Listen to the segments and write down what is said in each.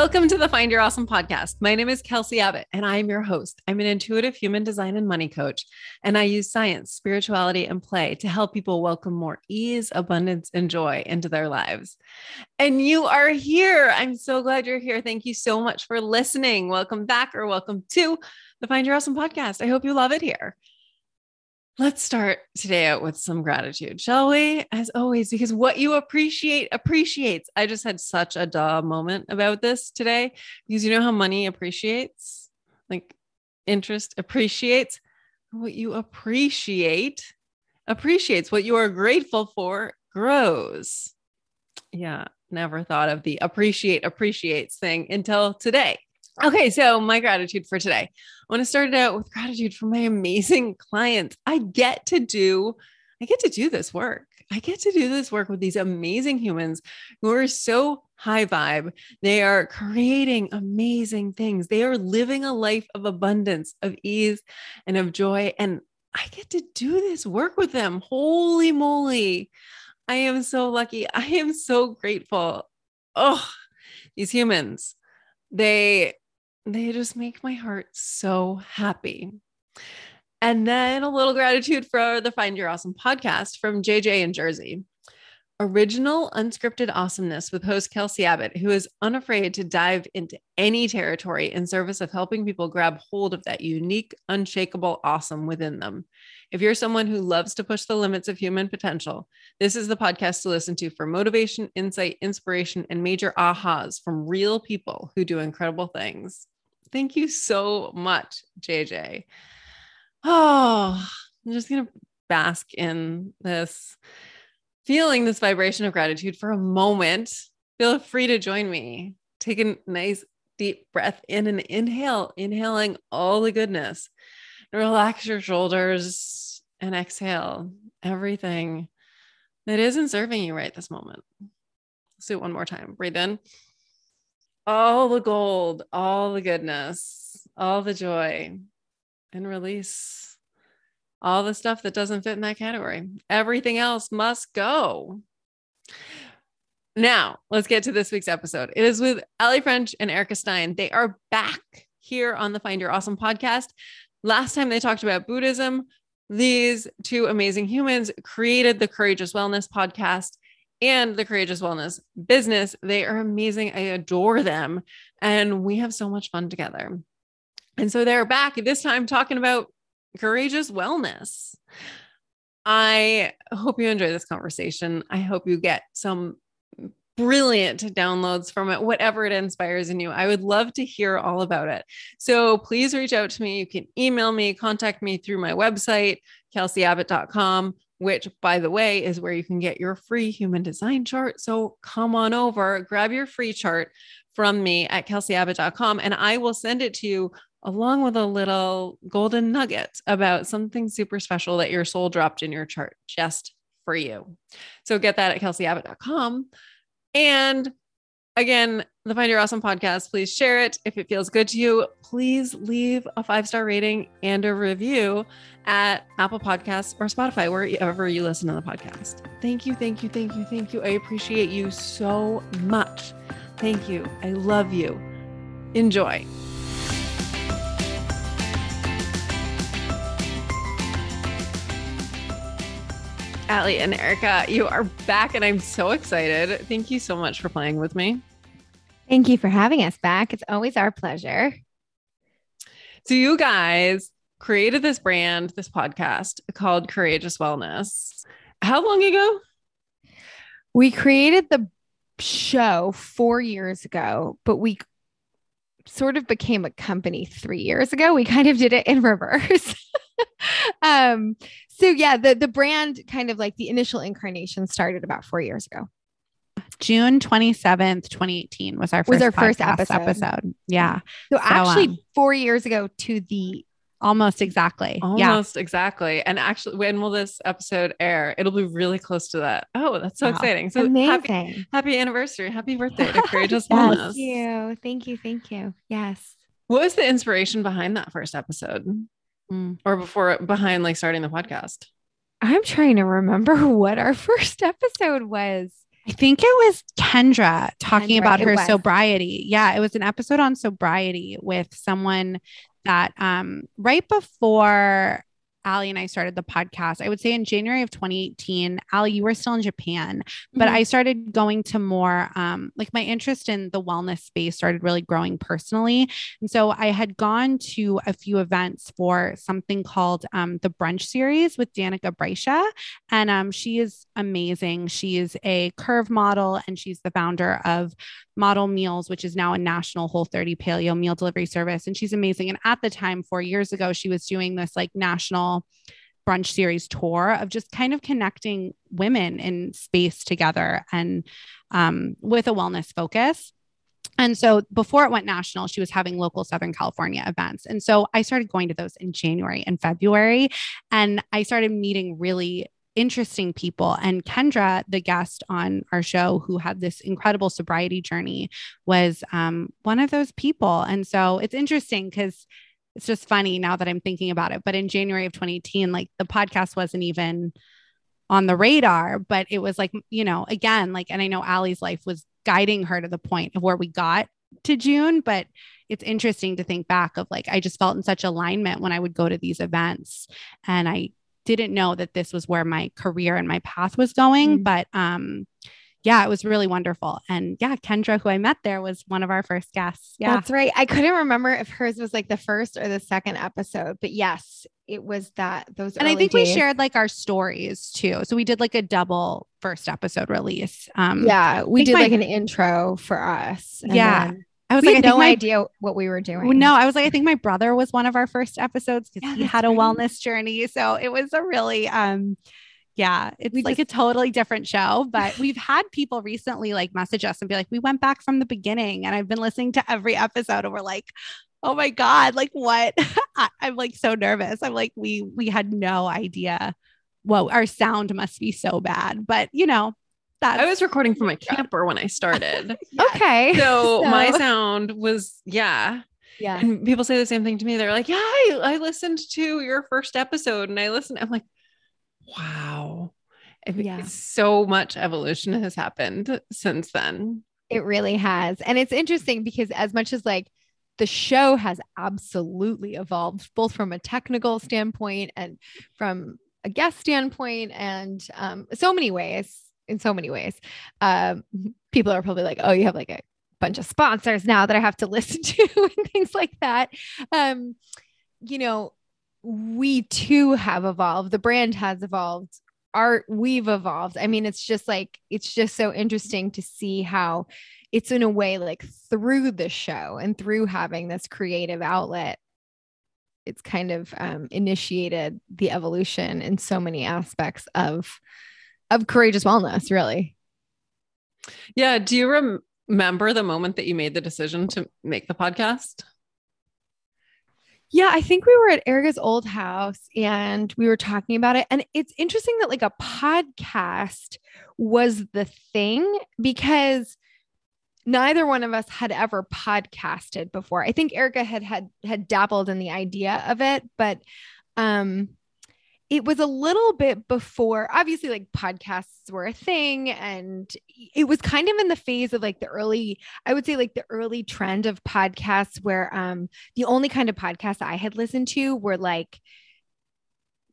Welcome to the Find Your Awesome podcast. My name is Kelsey Abbott, and I'm your host. I'm an intuitive human design and money coach, and I use science, spirituality, and play to help people welcome more ease, abundance, and joy into their lives. And you are here. I'm so glad you're here. Thank you so much for listening. Welcome back, or welcome to the Find Your Awesome podcast. I hope you love it here. Let's start today out with some gratitude, shall we? As always, because what you appreciate appreciates. I just had such a duh moment about this today because you know how money appreciates, like interest appreciates. What you appreciate appreciates. What you are grateful for grows. Yeah, never thought of the appreciate appreciates thing until today. Okay, so my gratitude for today. I want to start it out with gratitude for my amazing clients. I get to do I get to do this work. I get to do this work with these amazing humans who are so high vibe. They are creating amazing things. They are living a life of abundance, of ease, and of joy. And I get to do this work with them. Holy moly. I am so lucky. I am so grateful. Oh, these humans, they they just make my heart so happy. And then a little gratitude for the Find Your Awesome podcast from JJ in Jersey. Original unscripted awesomeness with host Kelsey Abbott, who is unafraid to dive into any territory in service of helping people grab hold of that unique, unshakable awesome within them. If you're someone who loves to push the limits of human potential, this is the podcast to listen to for motivation, insight, inspiration, and major ahas from real people who do incredible things. Thank you so much, JJ. Oh, I'm just going to bask in this feeling, this vibration of gratitude for a moment. Feel free to join me. Take a nice deep breath in and inhale, inhaling all the goodness. Relax your shoulders and exhale everything that isn't serving you right this moment. Let's do it one more time. Breathe in all the gold, all the goodness, all the joy, and release all the stuff that doesn't fit in that category. Everything else must go. Now, let's get to this week's episode. It is with Aly French and Erica Stein. They are back here on the Find Your Awesome podcast. Last time they talked about Buddhism. These two amazing humans created the Courageous Wellness podcast and the Courageous Wellness business. They are amazing. I adore them. And we have so much fun together. And so they're back this time talking about courageous wellness. I hope you enjoy this conversation. I hope you get some brilliant downloads from it, whatever it inspires in you. I would love to hear all about it. So please reach out to me. You can email me, contact me through my website, kelseyabbott.com which by the way is where you can get your free human design chart. So come on over, grab your free chart from me at kelseyabbott.com and I will send it to you along with a little golden nugget about something super special that your soul dropped in your chart just for you. So get that at kelseyabbott.com. And again, the Find Your Awesome podcast, please share it. If it feels good to you, please leave a five star rating and a review at Apple Podcasts or Spotify, wherever you listen to the podcast. Thank you, thank you, thank you, thank you. I appreciate you so much. Thank you. I love you. Enjoy. Aly and Erica, you are back and I'm so excited. Thank you so much for playing with me. Thank you for having us back. It's always our pleasure. So, you guys created this brand, this podcast called Courageous Wellness. How long ago? We created the show four years ago, but we sort of became a company three years ago. We kind of did it in reverse. um, so yeah, the the brand kind of like the initial incarnation started about four years ago. June 27th, 2018 was our first, was our first episode. episode. Yeah. So, so actually um, four years ago to the almost exactly. Almost yeah. exactly. And actually, when will this episode air? It'll be really close to that. Oh, that's so wow. exciting. So Amazing. Happy, happy anniversary. Happy birthday to Courageous Wellness. Thank you. Thank you. Thank you. Yes. What was the inspiration behind that first episode? Mm. Or before behind like starting the podcast? I'm trying to remember what our first episode was. I think it was Kendra talking Kendra, about her sobriety. Yeah, it was an episode on sobriety with someone that um right before Aly and I started the podcast, I would say in January of 2018, Aly, you were still in Japan, but Mhm. I started going to more um like my interest in the wellness space started really growing personally. And so I had gone to a few events for something called um, the brunch series with Danica Brescia. And um, she is amazing. She is a curve model and she's the founder of Model Meals, which is now a national whole 30 paleo meal delivery service. And she's amazing. And at the time, four years ago, she was doing this like national brunch series tour of just kind of connecting women in space together and um, with a wellness focus. And so before it went national, she was having local Southern California events. And so I started going to those in January and February. And I started meeting really interesting people. And Kendra, the guest on our show who had this incredible sobriety journey, was um, one of those people. And so it's interesting because it's just funny now that I'm thinking about it. But in January of 2018, like the podcast wasn't even on the radar, but it was like, you know, again, like, and I know Aly's life was guiding her to the point of where we got to June, but it's interesting to think back of like, I just felt in such alignment when I would go to these events and I didn't know that this was where my career and my path was going, Mm. but, um, yeah, it was really wonderful. And yeah, Kendra, who I met there, was one of our first guests. Yeah. That's right. I couldn't remember if hers was like the first or the second episode, but yes, it was that those. and I think we shared like our stories too. So we did like a double first episode release. Um, Yeah, we did my- like an intro for us. and Yeah. then I was we like, had think no my idea what we were doing. No, I was like, I think my brother was one of our first episodes because Yeah, he had a right. wellness journey. So it was a really, um, yeah, it's We like a totally different show. But we've had people recently like message us and be like, we went back from the beginning and I've been listening to every episode and we're like, oh my God, like what? I, I'm like so nervous. I'm like, we we had no idea. Whoa, our sound must be so bad. But you know, that's I was recording from my camper when I started. okay. So, my sound was, yeah. yeah. And people say the same thing to me. They're like, yeah, I, I listened to your first episode and I listened. I'm like, wow. Yeah. so much evolution has happened since then. It really has. And it's interesting because as much as like the show has absolutely evolved, both from a technical standpoint and from a guest standpoint, and um, so many ways, in so many ways, um, people are probably like, oh, you have like a bunch of sponsors now that I have to listen to and things like that. Um, you know, we too have evolved. The brand has evolved. Art, we've evolved. I mean, it's just like, it's just so interesting to see how it's in a way like through the show and through having this creative outlet it's kind of um, initiated the evolution in so many aspects of of courageous wellness really Yeah. Do you rem- remember the moment that you made the decision to make the podcast? yeah i think we were at erica's old house and we were talking about it and it's interesting that like a podcast was the thing because neither one of us had ever podcasted before. I think Erica had had had dabbled in the idea of it, but um it was a little bit before obviously like podcasts were a thing and it was kind of in the phase of like the early I would say like the early trend of podcasts where um the only kind of podcasts I had listened to were like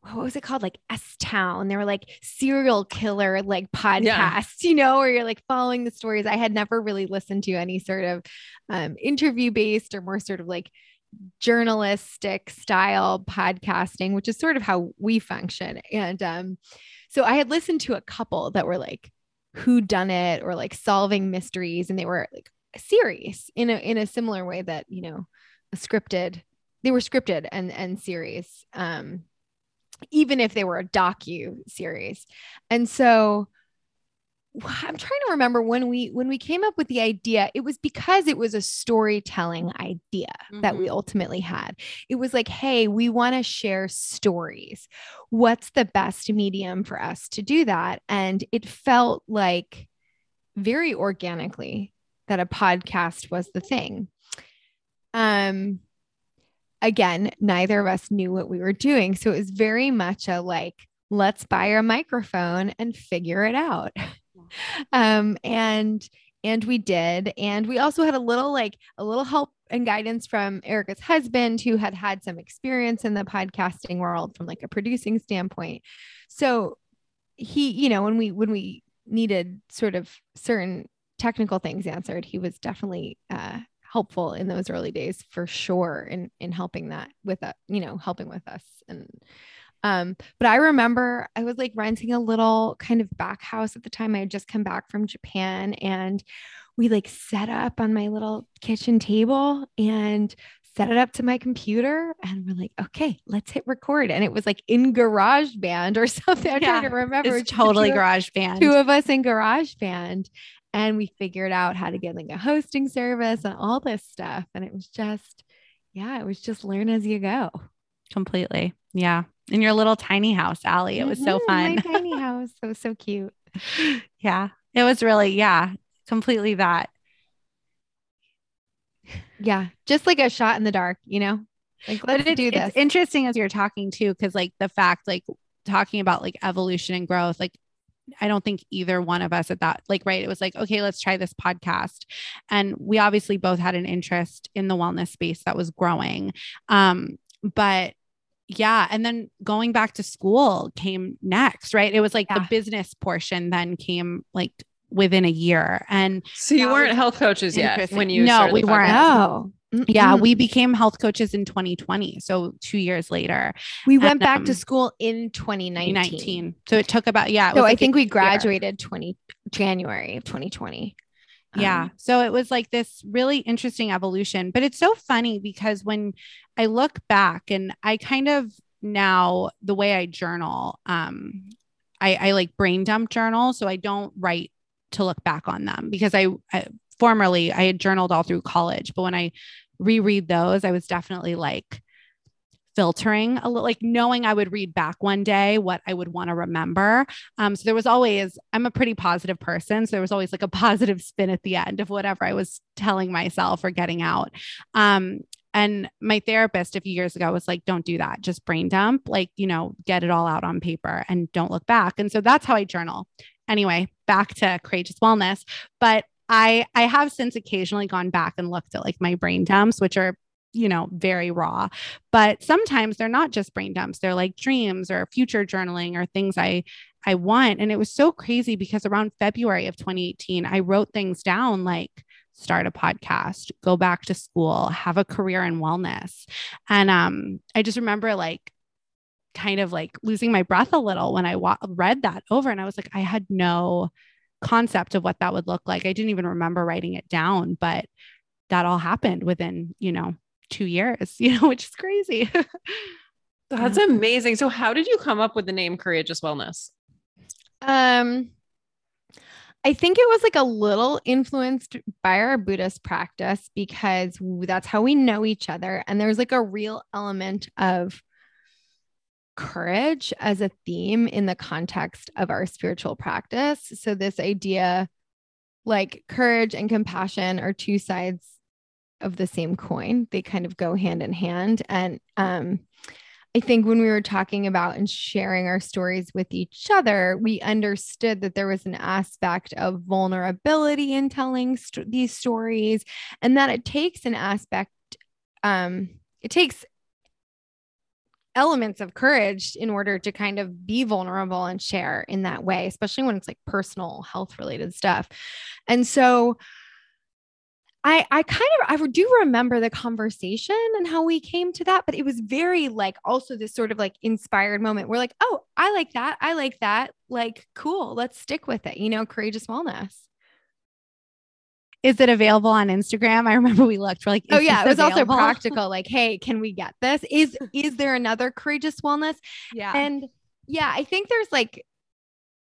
what was it called? Like S Town. They were like serial killer like podcasts, you know, where you're like following the stories. I had never really listened to any sort of um, interview based or more sort of like journalistic style podcasting, which is sort of how we function. And um, so I had listened to a couple that were like who done it or like solving mysteries, and they were like series in a in a similar way that you know a scripted they were scripted and and series um even if they were a docu series and so i'm trying to remember when we when we came up with the idea it was because it was a storytelling idea that we Mhm. ultimately had. It was like hey we want to share stories. What's the best medium for us to do that? And it felt like very organically that a podcast was the thing. Um again neither of us knew what we were doing so it was very much a like let's buy a microphone and figure it out um, and and we did, and we also had a little like a little help and guidance from Erica's husband, who had had some experience in the podcasting world from like a producing standpoint. So he, you know, when we when we needed sort of certain technical things answered, he was definitely uh, helpful in those early days for sure in in helping that with that, you know, helping with us and um, but I remember I was like renting a little kind of back house at the time. I had just come back from Japan and we like set up on my little kitchen table and set it up to my computer and we're like, okay, let's hit record. And it was like in Garage Band or something. I'm Yeah, trying to remember. It's totally garage band. two of us in Garage Band, And we figured out how to get like a hosting service and all this stuff. And it was just, yeah, it was just learn as you go. completely. Yeah. In your little tiny house, Aly. It was so Mhm, fun. My tiny house. It was so cute. yeah. It was really, yeah, completely that. Yeah. Just like a shot in the dark, you know? Like, let's it's, do this. it's interesting as you're talking too, because like the fact, like talking about like evolution and growth, like I don't think either one of us at that, like, right. It was like, okay, let's try this podcast. And we obviously both had an interest in the wellness space that was growing. Um, but yeah. And then going back to school came next, right? It was like the business portion then came like within a year. And So you weren't health coaches yet when you No, started we weren't. Oh, yeah, we became health coaches in 2020. So two years later. we went and, back to um, school in 2019. 2019. So it took about, yeah. So was I think we year. graduated 20 January of 2020. Yeah. Um, So it was like this really interesting evolution. But it's so funny because when I look back and I kind of now the way I journal, um, I, I like brain dump journal. So I don't write to look back on them because I, I formerly I had journaled all through college, but when I reread those, I was definitely like filtering a little like knowing I would read back one day what I would want to remember. Um, so there was always, I'm a pretty positive person. So there was always like a positive spin at the end of whatever I was telling myself or getting out. Um, and my therapist a few years ago was like, don't do that. Just brain dump, like, you know, get it all out on paper and don't look back. And so that's how I journal. Anyway, back to courageous wellness. But I I have since occasionally gone back and looked at like my brain dumps, which are you know very raw. But sometimes they're not just brain dumps they're like dreams or future journaling or things i i want. And it was so crazy because around february of 2018 i wrote things down like start a podcast go back to school have a career in wellness. And um i just remember like kind of like losing my breath a little when i wa- read that over and i was like i had no concept of what that would look like. I didn't even remember writing it down but that all happened within you know two years, you know, which is crazy. That's amazing. So how did you come up with the name Courageous Wellness? Um, I think it was like a little influenced by our Buddhist practice because that's how we know each other. And there's like a real element of courage as a theme in the context of our spiritual practice. So, this idea like courage and compassion are two sides of the same coin, they kind of go hand in hand. And, um, I think when we were talking about and sharing our stories with each other, we understood that there was an aspect of vulnerability in telling st- these stories, and that it takes an aspect, um, it takes elements of courage in order to kind of be vulnerable and share in that way, especially when it's like personal health related stuff. And so, I, I kind of I do remember the conversation and how we came to that, but it was very like also this sort of like inspired moment. We're like, oh, I like that. I like that. Like, cool. Let's stick with it. You know, courageous wellness. is it available on Instagram? I remember we looked. We're like, oh yeah, it was also practical. Like, hey, can we get this? Is is there another courageous wellness? yeah. And yeah, I think there's like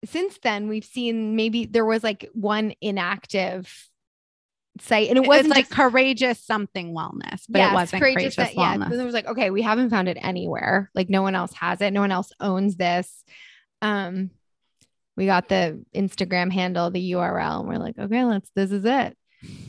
since then we've seen maybe there was like one inactive site, and it wasn't was like courageous something wellness, but Yes, it wasn't courageous courageous, that- yeah, wellness. then it was like, okay, we haven't found it anywhere. Like no one else has it. No one else owns this. Um, we got the Instagram handle, the URL, and we're like, okay, let's. This is it.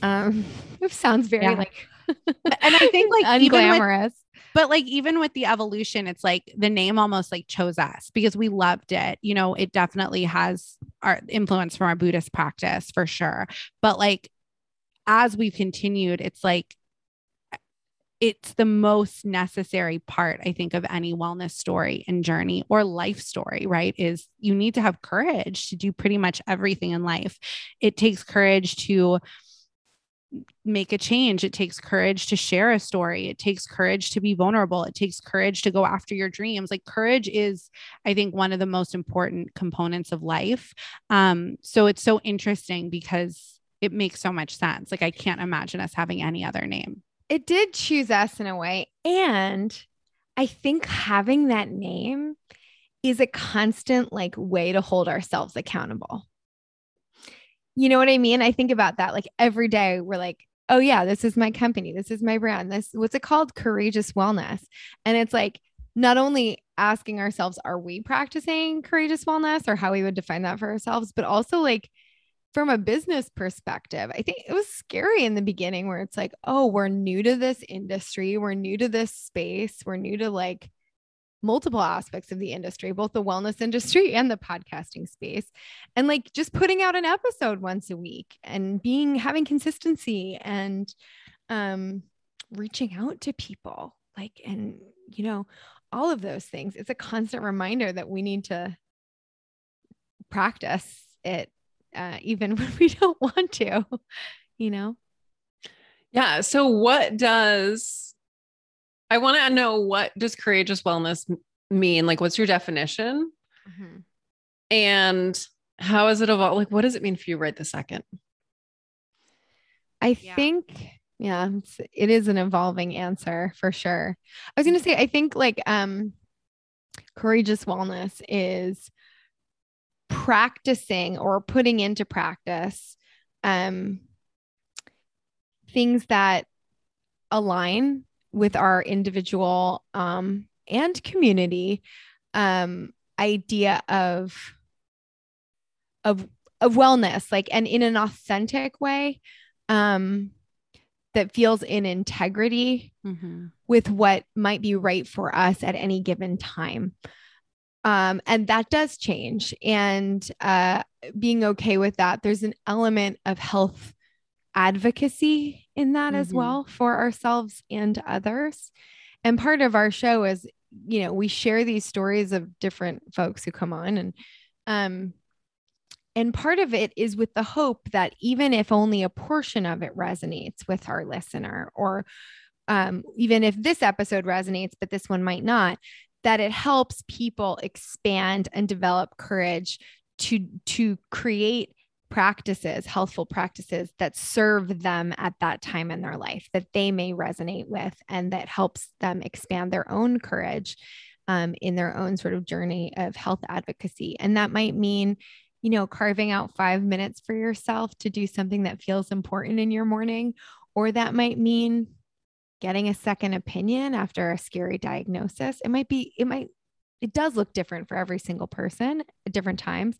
Um, it sounds very Yeah. like, and I think like even with unglamorous. but like even with the evolution, it's like the name almost like chose us because we loved it. You know, it definitely has our influence from our Buddhist practice for sure. But like as we've continued, it's like it's the most necessary part, I think, of any wellness story and journey or life story, right? Is you need to have courage to do pretty much everything in life. It takes courage to make a change. It takes courage to share a story. It takes courage to be vulnerable. It takes courage to go after your dreams. Like courage is, I think, one of the most important components of life. Um, so it's so interesting because it makes so much sense. Like I can't imagine us having any other name. It did choose us in a way. And I think having that name is a constant like way to hold ourselves accountable. You know what I mean? I think about that like every day we're like, oh yeah, this is my company. This is my brand. This what's it called? Courageous wellness. And it's like not only asking ourselves, are we practicing courageous wellness or how we would define that for ourselves, but also like from a business perspective, I think it was scary in the beginning where it's like, oh, we're new to this industry, we're new to this space, we're new to like multiple aspects of the industry, both the wellness industry and the podcasting space. And like just putting out an episode once a week and being having consistency and um reaching out to people like and you know all of those things. It's a constant reminder that we need to practice it uh, even when we don't want to, you know? Yeah. So, what does I want to know what does courageous wellness mean? Like, what's your definition? Mm-hmm. And how is it evolved? Like, what does it mean for you right the second? I yeah. think, yeah, it is an evolving answer for sure. I was going to say, I think like, um, courageous wellness is practicing or putting into practice um, things that align with our individual um, and community um, idea of of of wellness like and in an authentic way um, that feels in integrity mm-hmm. with what might be right for us at any given time um, and that does change. And uh, being okay with that, there's an element of health advocacy in that mm-hmm. as well for ourselves and others. And part of our show is, you know, we share these stories of different folks who come on and, um, and part of it is with the hope that even if only a portion of it resonates with our listener, or um, even if this episode resonates, but this one might not, that it helps people expand and develop courage to to create practices healthful practices that serve them at that time in their life that they may resonate with and that helps them expand their own courage um, in their own sort of journey of health advocacy. And that might mean you know carving out five minutes for yourself to do something that feels important in your morning or that might mean getting a second opinion after a scary diagnosis. It might be, it might, it does look different for every single person at different times,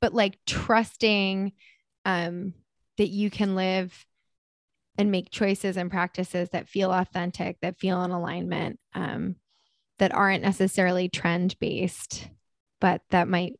but like trusting um, that you can live and make choices and practices that feel authentic, that feel in alignment, um, that aren't necessarily trend based, but that might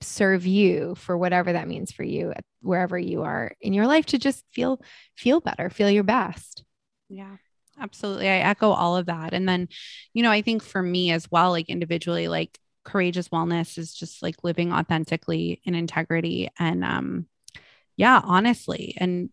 serve you for whatever that means for you wherever you are in your life to just feel feel better feel your best yeah Absolutely. I echo all of that. And then, you know, I think for me as well, like individually, like courageous wellness is just like living authentically in integrity and um yeah, honestly. And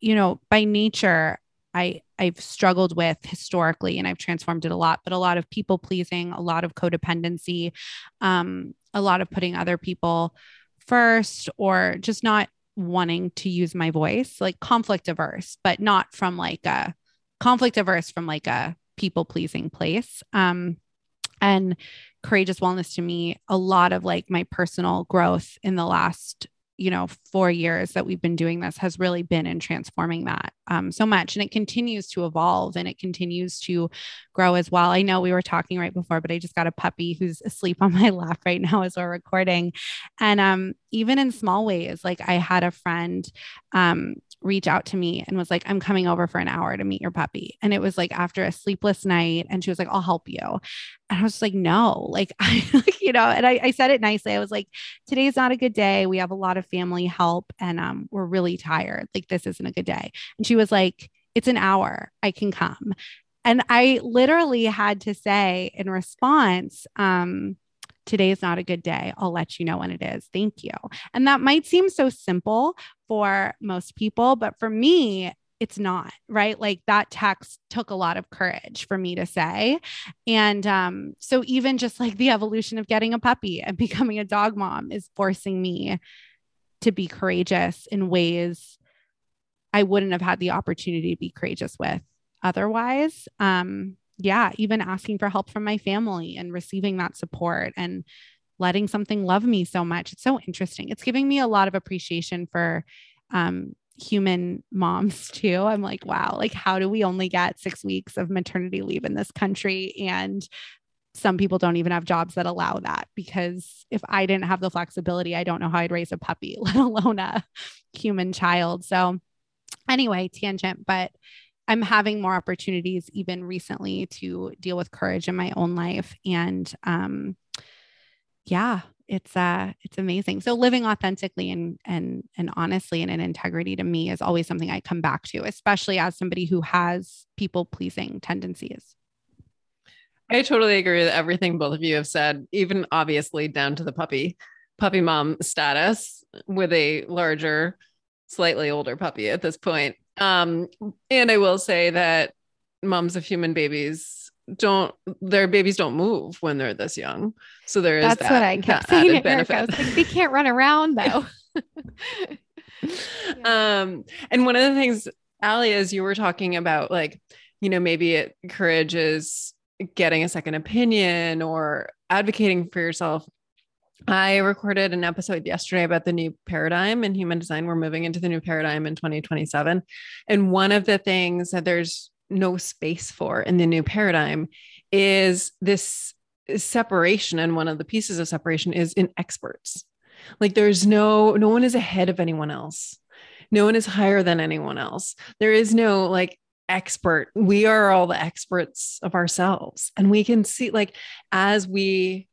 you know, by nature, I I've struggled with historically and I've transformed it a lot, but a lot of people pleasing, a lot of codependency, um, a lot of putting other people first or just not wanting to use my voice, like conflict averse, but not from like a conflict averse from like a people pleasing place. Um, and courageous wellness to me, a lot of like my personal growth in the last, you know, four years that we've been doing this has really been in transforming that. Um, so much and it continues to evolve and it continues to grow as well. I know we were talking right before, but I just got a puppy who's asleep on my lap right now as we're recording. And um, even in small ways, like I had a friend um, reach out to me and was like, I'm coming over for an hour to meet your puppy. And it was like after a sleepless night. And she was like, I'll help you. And I was like, no, like I, you know, and I, I said it nicely. I was like, today's not a good day. We have a lot of family help and um, we're really tired. Like this isn't a good day. And she was like, it's an hour. I can come. And I literally had to say in response, um, today is not a good day. I'll let you know when it is. Thank you. And that might seem so simple for most people, but for me, it's not right like that text took a lot of courage for me to say and um, so even just like the evolution of getting a puppy and becoming a dog mom is forcing me to be courageous in ways i wouldn't have had the opportunity to be courageous with otherwise um, yeah, even asking for help from my family and receiving that support and letting something love me so much. It's so interesting. It's giving me a lot of appreciation for um, human moms too. I'm like, wow, like how do we only get six weeks of maternity leave in this country? And some people don't even have jobs that allow that because if I didn't have the flexibility, I don't know how I'd raise a puppy, let alone a human child. So, anyway, tangent, but I'm having more opportunities even recently to deal with courage in my own life. And um, yeah, it's uh it's amazing. So living authentically and and and honestly and in integrity to me is always something I come back to, especially as somebody who has people pleasing tendencies. I totally agree with everything both of you have said, even obviously down to the puppy puppy mom status with a larger, slightly older puppy at this point. Um, and I will say that moms of human babies don't their babies don't move when they're this young. So there is that's that, what I kept saying. Benefit. I was like, they can't run around though. um, and one of the things, Aly, is you were talking about, like, you know, maybe it courage is getting a second opinion or advocating for yourself. I recorded an episode yesterday about the new paradigm in human design. We're moving into the new paradigm in 2027. And one of the things that there's no space for in the new paradigm is this separation. And one of the pieces of separation is in experts. Like there's no, no one is ahead of anyone else. No one is higher than anyone else. There is no like expert. We are all the experts of ourselves. And we can see, like, as we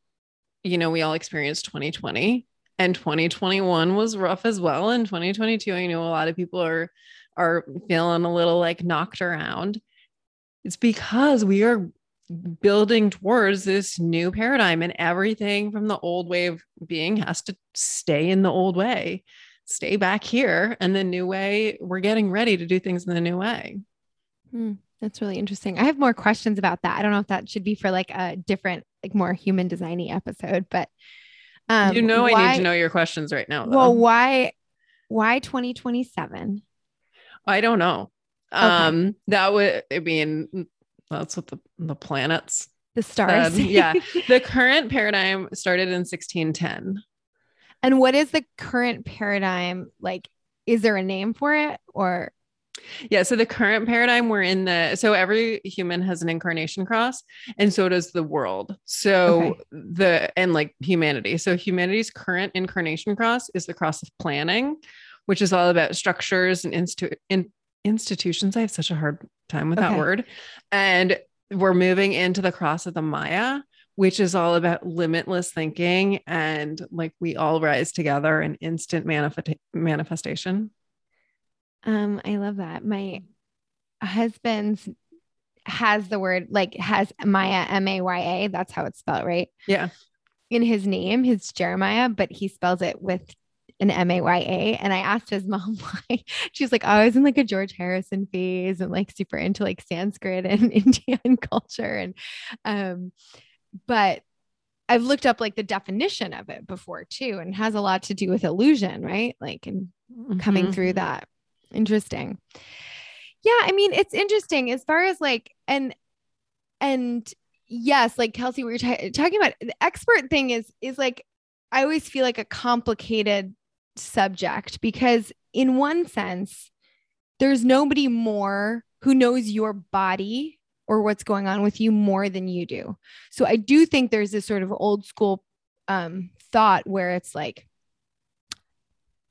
you know, we all experienced 2020 and 2021 was rough as well. And 2022, I know a lot of people are are feeling a little like knocked around. It's because we are building towards this new paradigm and everything from the old way of being has to stay in the old way, stay back here. And the new way, we're getting ready to do things in the new way. Hmm. That's really interesting. I have more questions about that. I don't know if that should be for like a different, like more human designy episode, but um, you know, why, I need to know your questions right now. Though. Well, why, why 2027? I don't know. Okay. Um, that would, I mean, that's what the, the planets, the stars. yeah. The current paradigm started in 1610. And what is the current paradigm? Like, is there a name for it or? Yeah. So the current paradigm we're in the so every human has an incarnation cross, and so does the world. So okay. the and like humanity. So humanity's current incarnation cross is the cross of planning, which is all about structures and institu- in, institutions. I have such a hard time with okay. that word. And we're moving into the cross of the Maya, which is all about limitless thinking and like we all rise together in instant manifest- manifestation. Um, I love that. My husband's has the word like has Maya M A Y A. That's how it's spelled, right? Yeah. In his name, his Jeremiah, but he spells it with an M A Y A. And I asked his mom why. She's like, oh, I was in like a George Harrison phase and like super into like Sanskrit and Indian culture. And um, but I've looked up like the definition of it before too, and has a lot to do with illusion, right? Like and mm-hmm. coming through that. Interesting. Yeah, I mean, it's interesting as far as like and and yes, like Kelsey, we were t- talking about the expert thing is is like I always feel like a complicated subject because in one sense there's nobody more who knows your body or what's going on with you more than you do. So I do think there's this sort of old school um, thought where it's like,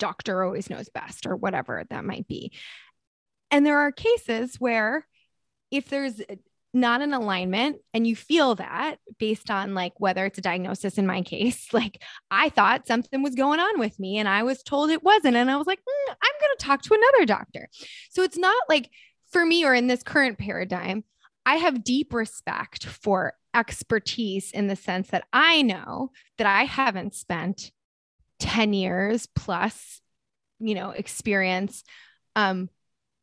doctor always knows best or whatever that might be. And there are cases where if there's not an alignment and you feel that based on like whether it's a diagnosis in my case like i thought something was going on with me and i was told it wasn't and i was like mm, i'm going to talk to another doctor so it's not like for me or in this current paradigm i have deep respect for expertise in the sense that i know that i haven't spent 10 years plus you know experience um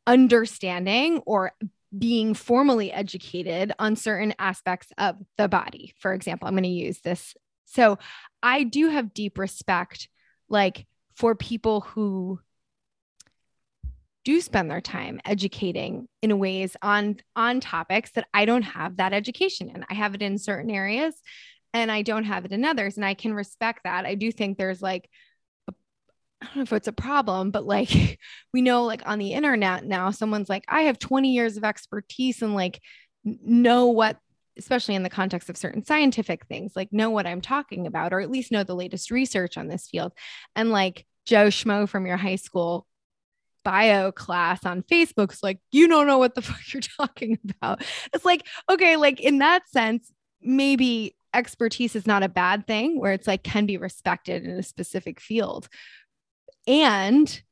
understanding or being formally educated on certain aspects of the body. For example, I'm going to use this. So I do have deep respect, like for people who do spend their time educating in ways on on topics that I don't have that education in. I have it in certain areas and I don't have it in others and I can respect that. I do think there's like I don't know if it's a problem, but like we know, like on the internet now, someone's like, I have 20 years of expertise and like know what, especially in the context of certain scientific things, like know what I'm talking about, or at least know the latest research on this field. And like Joe Schmo from your high school bio class on Facebook's like, you don't know what the fuck you're talking about. It's like, okay, like in that sense, maybe expertise is not a bad thing where it's like can be respected in a specific field and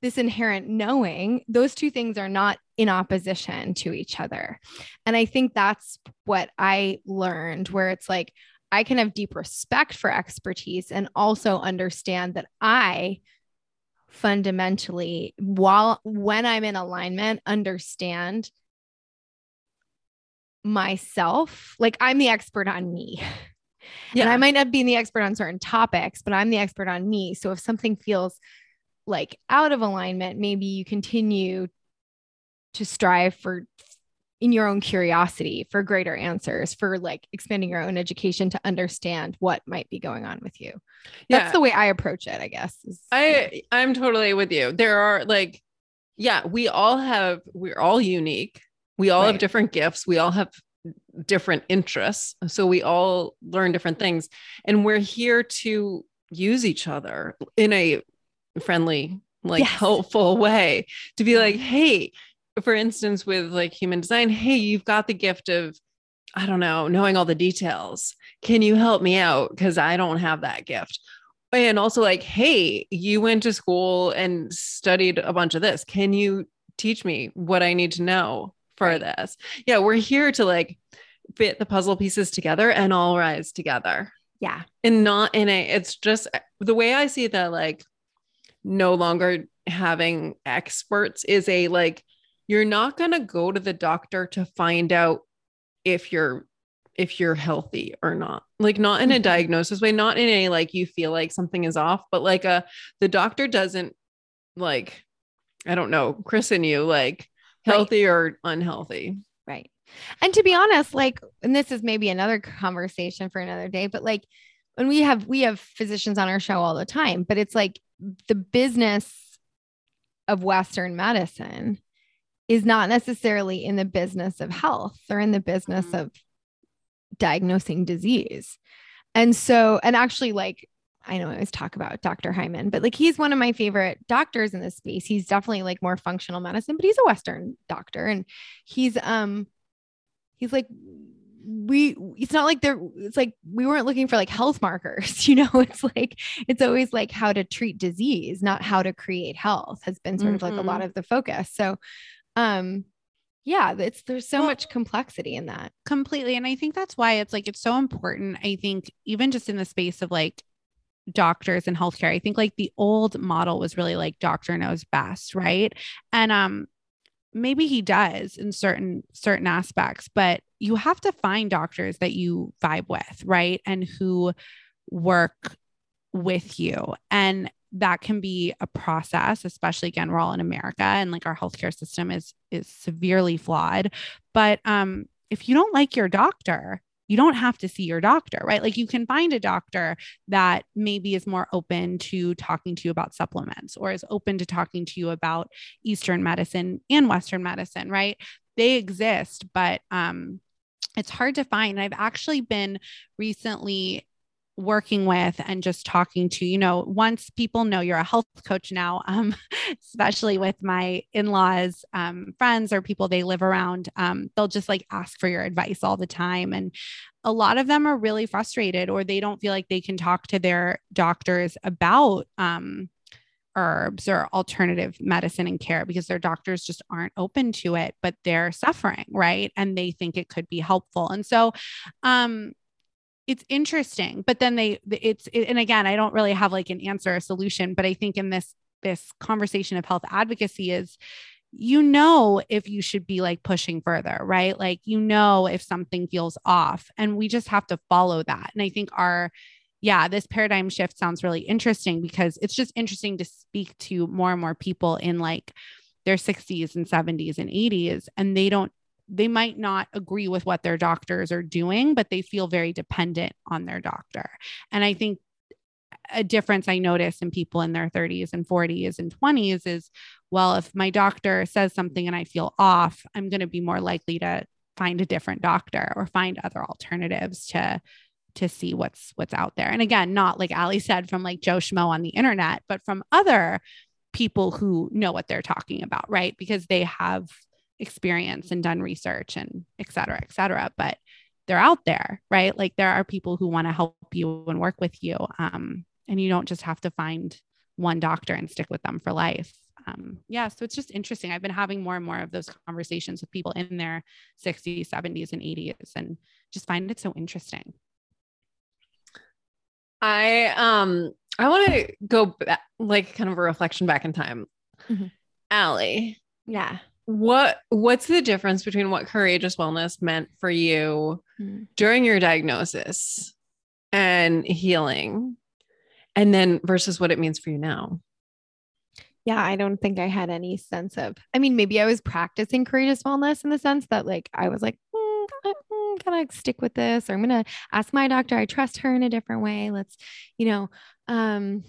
this inherent knowing, those two things are not in opposition to each other. And I think that's what I learned, where it's like, I can have deep respect for expertise and also understand that I fundamentally, while when I'm in alignment, understand myself. Like I'm the expert on me. Yeah. And I might not be the expert on certain topics, but I'm the expert on me. So if something feels like out of alignment, maybe you continue to strive for in your own curiosity for greater answers for like expanding your own education to understand what might be going on with you that's the way i approach it i guess is, i i'm totally with you there are like yeah we all have we're all unique we all right. have different gifts we all have different interests. So we all learn different things. And we're here to use each other in a friendly, like yes. helpful way to be like, mm-hmm. hey, for instance, with like human design, hey, you've got the gift of, I don't know, knowing all the details. Can you help me out? Because I don't have that gift. And also, like, hey, you went to school and studied a bunch of this. Can you teach me what I need to know? For this. Yeah, we're here to like fit the puzzle pieces together and all rise together. Yeah. And not in a, it's just the way I see that, like, no longer having experts is a like, you're not going to go to the doctor to find out if you're if you're healthy or not like not in a mm-hmm. diagnosis way not in a like you feel like something is off but like a the doctor doesn't like i don't know christen you like healthy right. or unhealthy. Right. And to be honest, like, and this is maybe another conversation for another day, but like when we have we have physicians on our show all the time, but it's like the business of Western medicine is not necessarily in the business of health or in the business mm-hmm. of diagnosing disease. And so, and actually, like I know I always talk about Dr. Hyman, but like he's one of my favorite doctors in this space. He's definitely like more functional medicine, but he's a Western doctor. And he's um he's like we it's not like they're it's like we weren't looking for like health markers you know it's like it's always like how to treat disease not how to create health has been sort mm-hmm. of like a lot mm-hmm. of the focus so um yeah it's there's so well, much complexity in that completely and i think that's why it's like it's so important i think even just in the space of like doctors in healthcare. I think like the old model was really like doctor knows best, right? And um maybe he does in certain certain aspects, but you have to find doctors that you vibe with, right? And who work with you. And that can be a process, especially again, we're all in America and like our healthcare system is is severely flawed. But um if you don't like your doctor, you don't have to see your doctor, right? Like you can find a doctor that maybe is more open to talking to you about supplements or is open to talking to you about Eastern medicine and Western medicine, right? They exist, but um, it's hard to find. I've actually been recently working with and just talking to you know once people know you're a health coach now um, especially with my in-laws um, friends or people they live around um, they'll just like ask for your advice all the time. And a lot of them are really frustrated or they don't feel like they can talk to their doctors about um, herbs or alternative medicine and care because their doctors just aren't open to it but they're suffering right? And they think it could be helpful. And so um it's interesting but then they it's it, and again i don't really have like an answer or solution but i think in this this conversation of health advocacy is you know if you should be like pushing further right? Like you know if something feels off and we just have to follow that. And i think our yeah this paradigm shift sounds really interesting because it's just interesting to speak to more and more people in like their 60s and 70s and 80s and they don't they might not agree with what their doctors are doing, but they feel very dependent on their doctor. And I think a difference I notice in people in their 30s and 40s and 20s is well, if my doctor says something and I feel off, I'm going to be more likely to find a different doctor or find other alternatives to to see what's what's out there. And again, not like Aly said from like Joe Schmo on the internet, but from other people who know what they're talking about, right? Because they have experience and done research and et cetera, et cetera. But they're out there, right? Like there are people who want to help you and work with you. Um, and you don't just have to find one doctor and stick with them for life. Um, yeah, so it's just interesting. I've been having more and more of those conversations with people in their 60s, 70s, and 80s, and just find it so interesting. I um I want to go back, like kind of a reflection back in time. Mm-hmm. Aly. Yeah what what's the difference between what courageous wellness meant for you mm. during your diagnosis and healing and then versus what it means for you now yeah i don't think i had any sense of i mean maybe i was practicing courageous wellness in the sense that like i was like mm, I'm gonna stick with this or i'm gonna ask my doctor i trust her in a different way let's you know um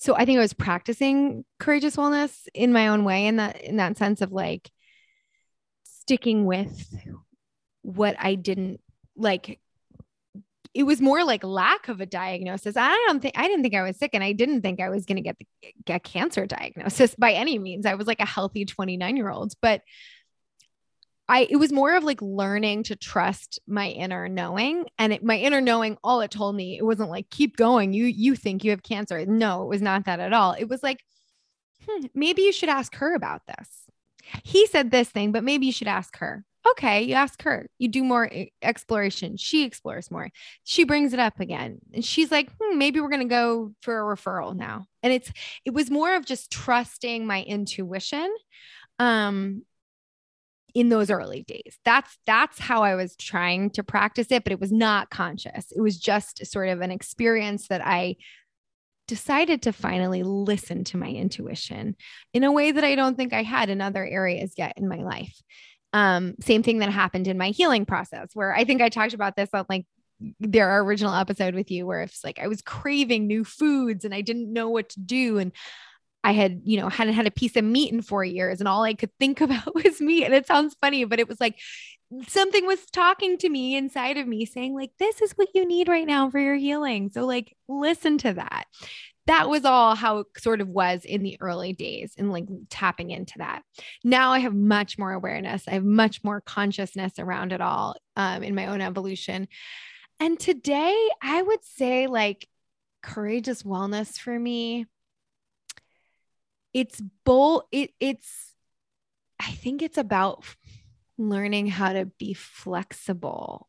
so I think I was practicing courageous wellness in my own way in that in that sense of like sticking with what I didn't like it was more like lack of a diagnosis. I don't think I didn't think I was sick and I didn't think I was going to get the get cancer diagnosis by any means. I was like a healthy 29 year old, but I it was more of like learning to trust my inner knowing and it, my inner knowing all it told me it wasn't like keep going. You you think you have cancer. No it was not that at all. It was like hmm, maybe you should ask her about this. He said this thing but maybe you should ask her. Okay you ask her. You do more exploration. She explores more. She brings it up again. And she's like hmm, maybe we're going to go for a referral now. And it's it was more of just trusting my intuition um in those early days. That's that's how I was trying to practice it, but it was not conscious. It was just sort of an experience that I decided to finally listen to my intuition in a way that I don't think I had in other areas yet in my life. Um, same thing that happened in my healing process, where I think I talked about this on like their original episode with you, where it's like I was craving new foods and I didn't know what to do. And I had, you know, hadn't had a piece of meat in four years and all I could think about was meat. And it sounds funny, but it was like something was talking to me inside of me saying, like, this is what you need right now for your healing. So, like, listen to that. That was all how it sort of was in the early days and like tapping into that. Now I have much more awareness. I have much more consciousness around it all um, in my own evolution. And today I would say, like, courageous wellness for me it's bold it it's i think it's about learning how to be flexible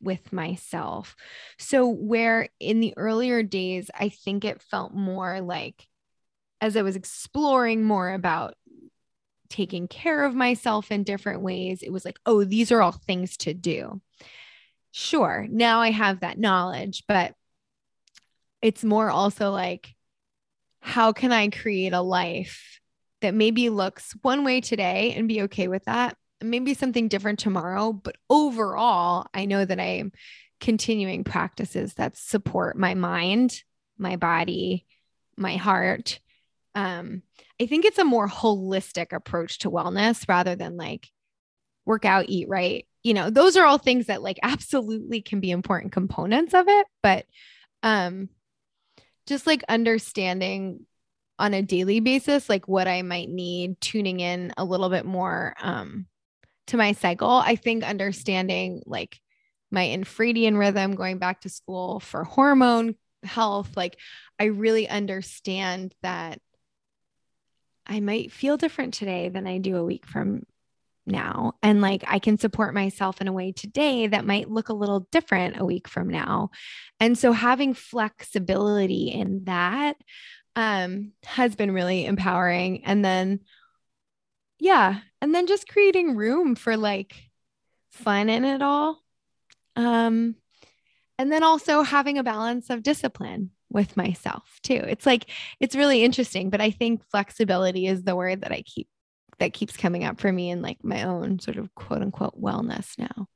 with myself. So where in the earlier days i think it felt more like as i was exploring more about taking care of myself in different ways it was like oh these are all things to do. Sure now i have that knowledge but it's more also like how can I create a life that maybe looks one way today and be okay with that? maybe something different tomorrow, but overall, I know that I am continuing practices that support my mind, my body, my heart. Um, I think it's a more holistic approach to wellness rather than like work out, eat right. You know, those are all things that like absolutely can be important components of it, but um just like understanding on a daily basis like what I might need, tuning in a little bit more um to my cycle. I think understanding like my infradian rhythm going back to school for hormone health, like I really understand that I might feel different today than I do a week from now. And like I can support myself in a way today that might look a little different a week from now. And so having flexibility in that um, has been really empowering. And then, yeah, and then just creating room for like fun in it all. Um, and then also having a balance of discipline with myself too. It's like it's really interesting, but I think flexibility is the word that I keep that keeps coming up for me in like my own sort of quote unquote wellness now.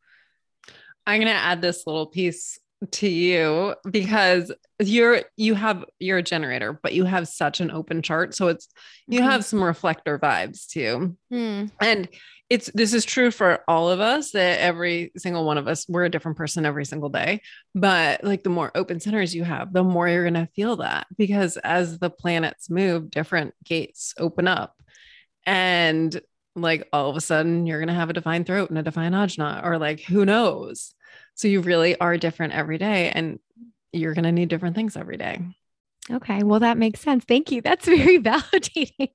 I'm going to add this little piece to you because you're you have you're a generator but you have such an open chart so it's you mm-hmm. have some reflector vibes too mm. and it's this is true for all of us that every single one of us we're a different person every single day but like the more open centers you have the more you're going to feel that because as the planets move different gates open up and like all of a sudden you're going to have a defined throat and a defined ajna or like who knows so you really are different every day and you're going to need different things every day Okay, well that makes sense. Thank you. That's very validating.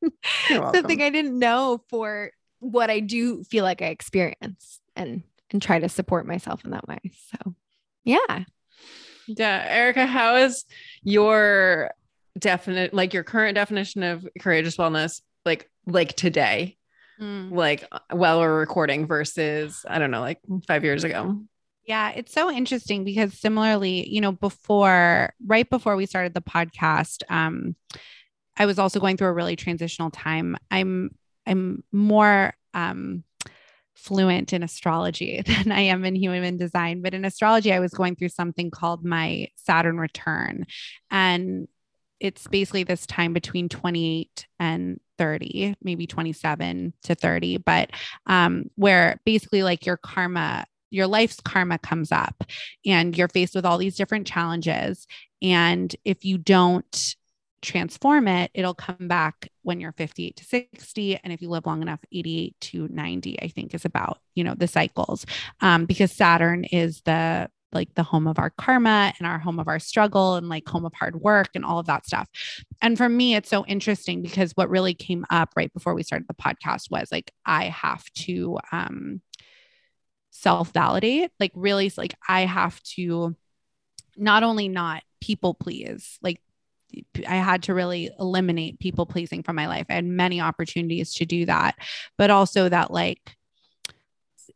Something I didn't know for what I do feel like I experience and and try to support myself in that way. So, yeah. Yeah, Erica, how is your definite like your current definition of courageous wellness like like today? Mm. Like while we're recording versus I don't know, like 5 years ago. Yeah, it's so interesting because similarly, you know, before right before we started the podcast, um I was also going through a really transitional time. I'm I'm more um, fluent in astrology than I am in human design. But in astrology, I was going through something called my Saturn return. And it's basically this time between 28 and 30, maybe 27 to 30, but um, where basically like your karma your life's karma comes up and you're faced with all these different challenges. And if you don't transform it, it'll come back when you're 58 to 60. And if you live long enough, 88 to 90, I think is about, you know, the cycles. Um, because Saturn is the like the home of our karma and our home of our struggle and like home of hard work and all of that stuff. And for me, it's so interesting because what really came up right before we started the podcast was like, I have to um self validate, like, really, like, I have to not only not people please, like I had to really eliminate people pleasing from my life. I had many opportunities to do that, but also that like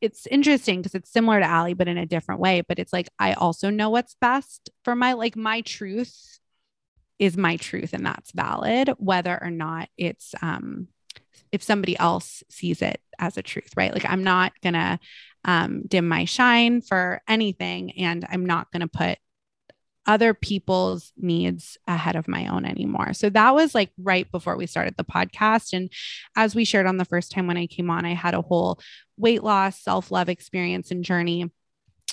it's interesting because it's similar to Aly, but in a different way. But it's like I also know what's best for my like my truth is my truth and that's valid, whether or not it's um if somebody else sees it as a truth, right? Like I'm not gonna um, dim my shine for anything, and I'm not gonna put other people's needs ahead of my own anymore. So that was like right before we started the podcast. And as we shared on the first time when I came on, I had a whole weight loss, self love experience and journey.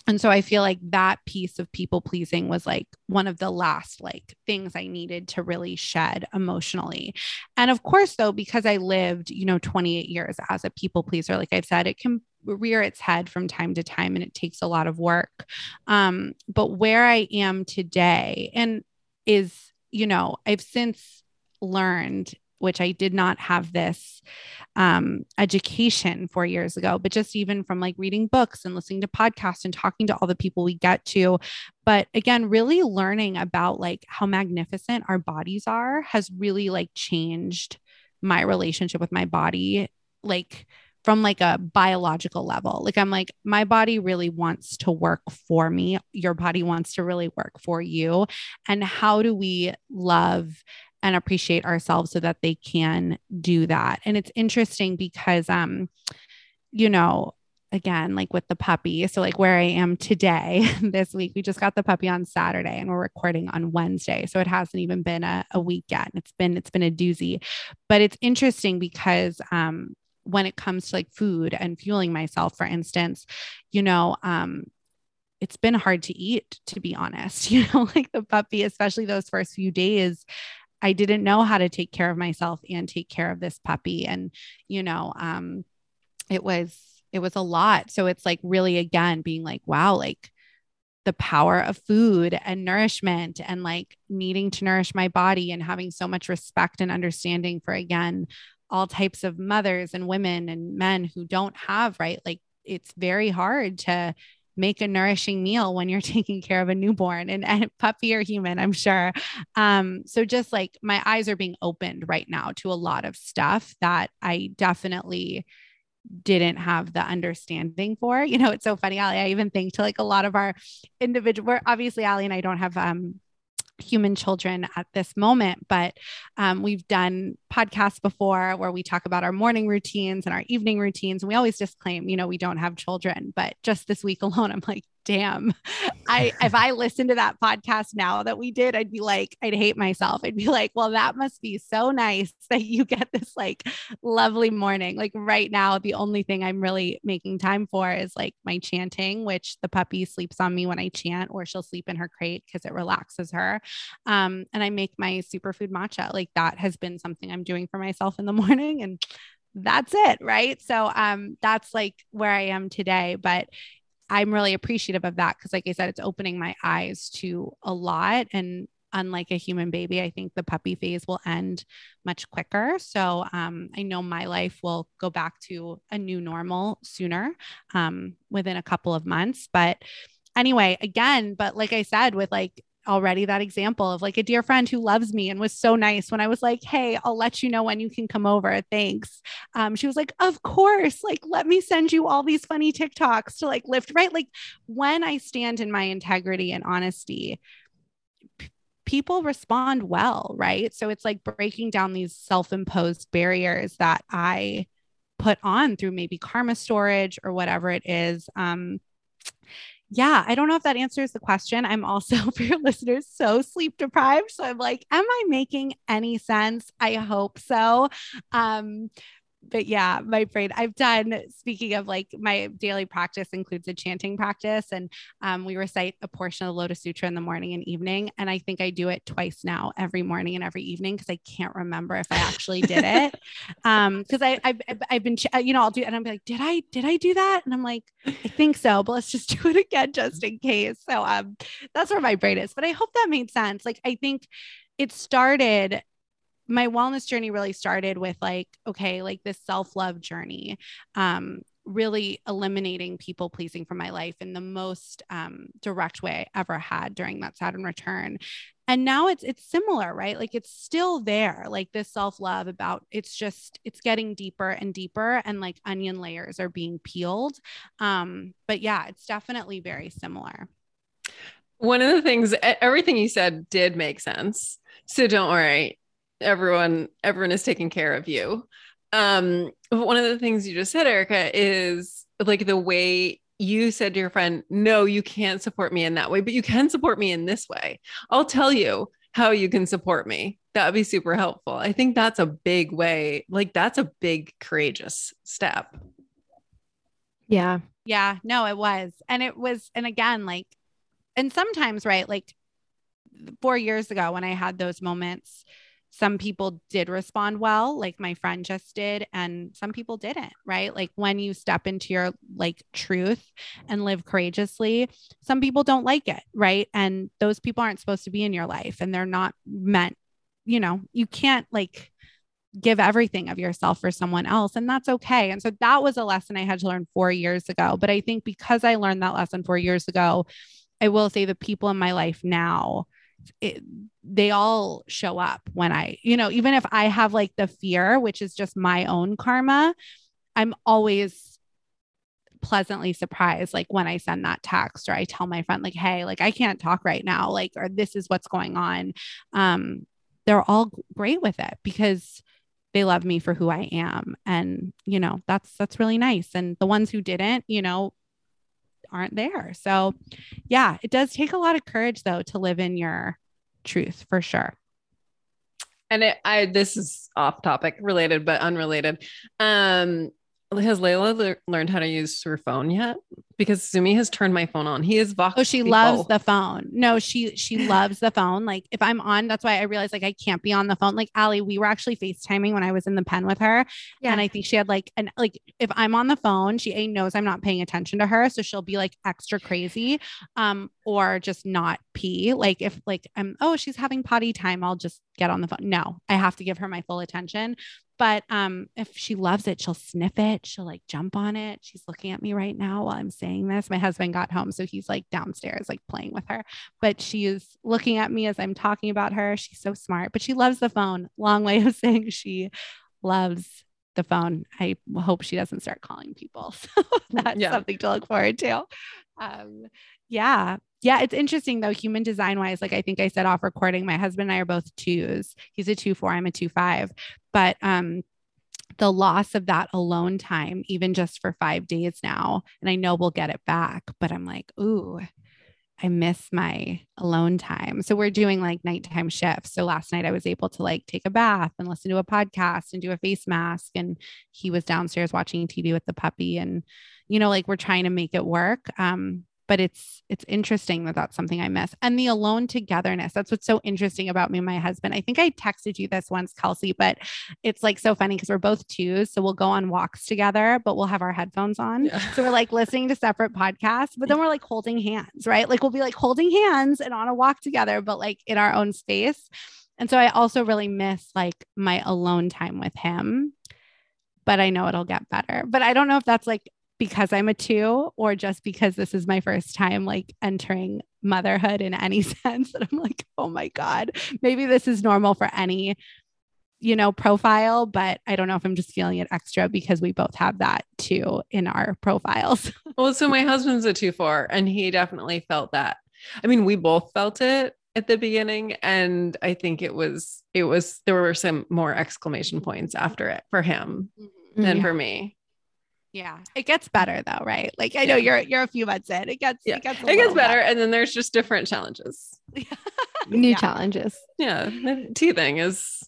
And so I feel like that piece of people pleasing was like one of the last like things I needed to really shed emotionally. And of course, though, because I lived, you know, 28 years as a people pleaser, like I've said, it can rear its head from time to time and it takes a lot of work. Um, but where I am today and is, you know, I've since learned which I did not have this um, education four years ago, but just even from like reading books and listening to podcasts and talking to all the people we get to. But again, really learning about like how magnificent our bodies are has really like changed my relationship with my body. Like, from like a biological level. Like I'm like my body really wants to work for me. Your body wants to really work for you. And how do we love and appreciate ourselves so that they can do that? And it's interesting because um you know, again, like with the puppy. So, like where I am today, this week, we just got the puppy on Saturday and we're recording on Wednesday. So it hasn't even been a, a week yet. and It's been, it's been a doozy. But it's interesting because um when it comes to like food and fueling myself, for instance, you know, um, it's been hard to eat, to be honest. You know, like the puppy, especially those first few days, I didn't know how to take care of myself and take care of this puppy. And, you know, um, it was it was a lot. So it's like really again being like, wow, like the power of food and nourishment and like needing to nourish my body and having so much respect and understanding for again all types of mothers and women and men who don't have right like it's very hard to make a nourishing meal when you're taking care of a newborn and, and puppy or human, I'm sure. Um, so just like my eyes are being opened right now to a lot of stuff that I definitely didn't have the understanding for. You know, it's so funny, Aly. I even think to like a lot of our individual, we're obviously Aly and I don't have um human children at this moment, but um, we've done podcasts before where we talk about our morning routines and our evening routines. And we always disclaim, you know, we don't have children. But just this week alone, I'm like, damn i if i listened to that podcast now that we did i'd be like i'd hate myself i'd be like well that must be so nice that you get this like lovely morning like right now the only thing i'm really making time for is like my chanting which the puppy sleeps on me when i chant or she'll sleep in her crate because it relaxes her um, and i make my superfood matcha like that has been something i'm doing for myself in the morning and that's it right so um that's like where i am today but I'm really appreciative of that because, like I said, it's opening my eyes to a lot. And unlike a human baby, I think the puppy phase will end much quicker. So um, I know my life will go back to a new normal sooner um, within a couple of months. But anyway, again, but like I said, with like already that example of like a dear friend who loves me and was so nice when I was like, Hey, I'll let you know when you can come over. Thanks. Um, she was like, Of course, like, let me send you all these funny TikToks to like lift, right? Like, when I stand in my integrity and honesty, people respond well, right? So it's like breaking down these self imposed barriers that I put on through maybe karma storage or whatever it is. Um, yeah, I don't know if that answers the question. I'm also, for your listeners, so sleep deprived. So I'm like, am I making any sense? I hope so. Um, but yeah, my brain, I've done, speaking of like my daily practice includes a chanting practice. And um, we recite a portion of the Lotus Sutra in the morning and evening. And I think I do it twice now, every morning and every evening, because I can't remember if I actually did it. Um, because I I've, I've been, you know, I'll do, and I'm like, did I, did I do that? And I'm like, I think so, but let's just do it again just in case. So um, that's where my brain is. But I hope that made sense. Like, I think it started my wellness journey really started with like okay like this self-love journey um really eliminating people pleasing from my life in the most um, direct way I ever had during that Saturn return. And now it's it's similar, right? Like it's still there, like this self-love about it's just it's getting deeper and deeper and like onion layers are being peeled. Um, but yeah, it's definitely very similar. One of the things everything you said did make sense. So don't worry everyone everyone is taking care of you. Um one of the things you just said erica is like the way you said to your friend no you can't support me in that way but you can support me in this way. I'll tell you how you can support me. That would be super helpful. I think that's a big way like that's a big courageous step. Yeah. Yeah. No it was. And it was and again like and sometimes right like four years ago when i had those moments some people did respond well like my friend just did and some people didn't right? Like when you step into your like truth and live courageously some people don't like it right? And those people aren't supposed to be in your life and they're not meant you know you can't like give everything of yourself for someone else and that's okay. And so that was a lesson i had to learn 4 years ago. But i think because i learned that lesson 4 years ago i will say the people in my life now it, they all show up when I, you know, even if I have like the fear, which is just my own karma, I'm always pleasantly surprised like when I send that text or I tell my friend like hey like I can't talk right now like or this is what's going on um they're all great with it because they love me for who I am. And, you know, that's that's really nice. And the ones who didn't, you know, aren't there. So yeah, it does take a lot of courage though to live in your truth for sure. And it, I this is off topic related but unrelated. Um has Layla le- learned how to use her phone yet? Because Zumi has turned my phone on. He is Vox. Oh, she loves the phone. No, she she loves the phone. Like if I'm on, that's why I realized like I can't be on the phone. Like Aly, we were actually FaceTiming when I was in the pen with her. Yeah. And I think she had like an like if I'm on the phone, she a knows I'm not paying attention to her. So she'll be like extra crazy. Um, or just not pee. Like if like I'm oh, she's having potty time, I'll just get on the phone. No, I have to give her my full attention but um if she loves it she'll sniff it she'll like jump on it she's looking at me right now while i'm saying this my husband got home so he's like downstairs like playing with her but she is looking at me as i'm talking about her she's so smart but she loves the phone long way of saying she loves the phone i hope she doesn't start calling people so that's yeah. something to look forward to um yeah yeah, it's interesting though, human design wise. Like I think I said off recording, my husband and I are both twos. He's a two four, I'm a two five. But um the loss of that alone time, even just for five days now, and I know we'll get it back, but I'm like, ooh, I miss my alone time. So we're doing like nighttime shifts. So last night I was able to like take a bath and listen to a podcast and do a face mask. And he was downstairs watching TV with the puppy. And, you know, like we're trying to make it work. Um, but it's it's interesting that that's something I miss. And the alone togetherness. That's what's so interesting about me and my husband. I think I texted you this once, Kelsey, but it's like so funny because we're both twos. So we'll go on walks together, but we'll have our headphones on. Yeah. So we're like listening to separate podcasts, but then we're like holding hands, right? Like we'll be like holding hands and on a walk together, but like in our own space. And so I also really miss like my alone time with him but I know it'll get better. But I don't know if that's like because I'm a two or just because this is my first time like entering motherhood in any sense that I'm like, oh my God, maybe this is normal for any, you know, profile, but I don't know if I'm just feeling it extra because we both have that too in our profiles. well, so my husband's a two four and he definitely felt that. I mean, we both felt it at the beginning and i think it was it was there were some more exclamation points after it for him mm-hmm. than yeah. for me yeah, it gets better though, right? Like I know yeah. you're you're a few months in. It gets yeah. it gets, it gets better, better, and then there's just different challenges. New yeah. challenges. Yeah, teething is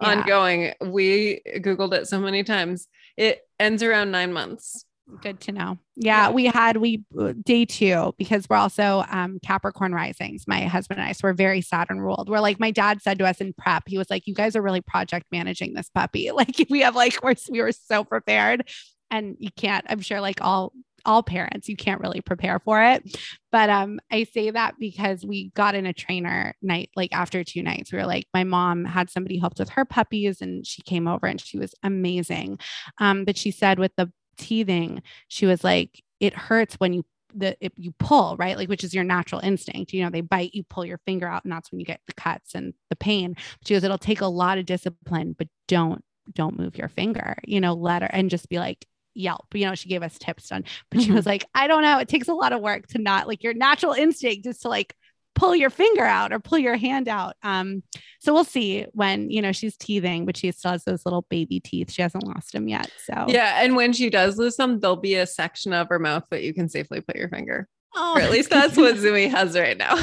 ongoing. We googled it so many times. It ends around nine months. Good to know. Yeah, we had we uh, day two because we're also um, Capricorn risings. My husband and I, so we're very Saturn ruled. We're like my dad said to us in prep. He was like, "You guys are really project managing this puppy. Like we have like we're, we were so prepared." And you can't i'm sure like all all parents you can't really prepare for it. But um i say that because we got in a trainer night like after two nights. We were like my mom had somebody helped with her puppies and she came over and she was amazing. Um but she said with the teething she was like it hurts when you the if you pull right? Like which is your natural instinct. You know they bite you pull your finger out and that's when you get the cuts and the pain. But she goes it'll take a lot of discipline but don't don't move your finger you know let her and just be like Yelp. You know, she gave us tips on, but she was mm-hmm. like, I don't know. It takes a lot of work to not like your natural instinct is to like pull your finger out or pull your hand out. Um, so we'll see when you know she's teething, but she still has those little baby teeth. She hasn't lost them yet. So yeah, and when she does lose them, there'll be a section of her mouth that you can safely put your finger. Oh, or at least that's what Zumi has right now.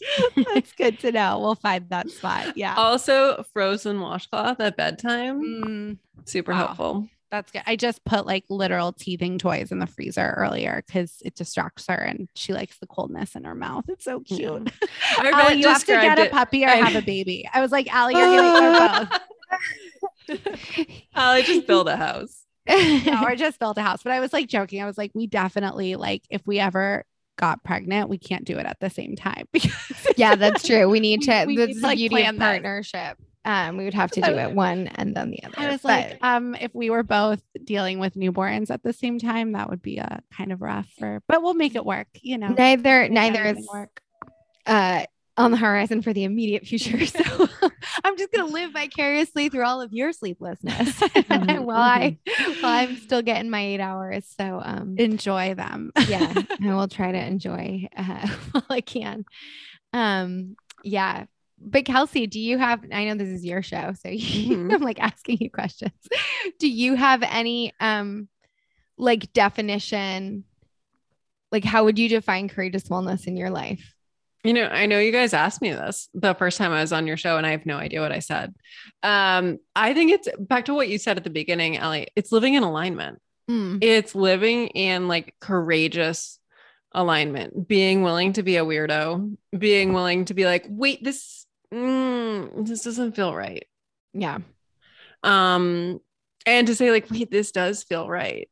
that's good to know. We'll find that spot. Yeah. Also, frozen washcloth at bedtime. Mm, super wow. helpful. That's good. I just put like literal teething toys in the freezer earlier because it distracts her and she likes the coldness in her mouth. It's so cute. Yeah. Aly, you have to get a puppy or have a baby. I was like, Aly, you're getting both. Aly, just build a house. no, or just build a house. But I was like joking. I was like, we definitely like if we ever got pregnant, we can't do it at the same time. yeah, that's true. We need to. We, this is like, beauty of partnership. That um, we would have to do it one and then the other. I was but, like, um, if we were both dealing with newborns at the same time, that would be a kind of rough for, but we'll make it work, you know. Neither, neither is work. Uh, on the horizon for the immediate future. So I'm just gonna live vicariously through all of your sleeplessness mm-hmm. while I while I'm still getting my eight hours. So um enjoy them. yeah. I will try to enjoy uh, while I can. Um yeah but Kelsey, do you have I know this is your show, so Mhm. I'm like asking you questions. Do you have any um like definition? Like how would you define courageous wellness in your life? You know, I know you guys asked me this the first time I was on your show, and I have no idea what I said. Um, I think it's back to what you said at the beginning, Ellie. It's living in alignment. Mm, It's living in like courageous alignment, being willing to be a weirdo, being willing to be like, wait, this mm, this doesn't feel right. yeah. Um, and to say like, wait, this does feel right.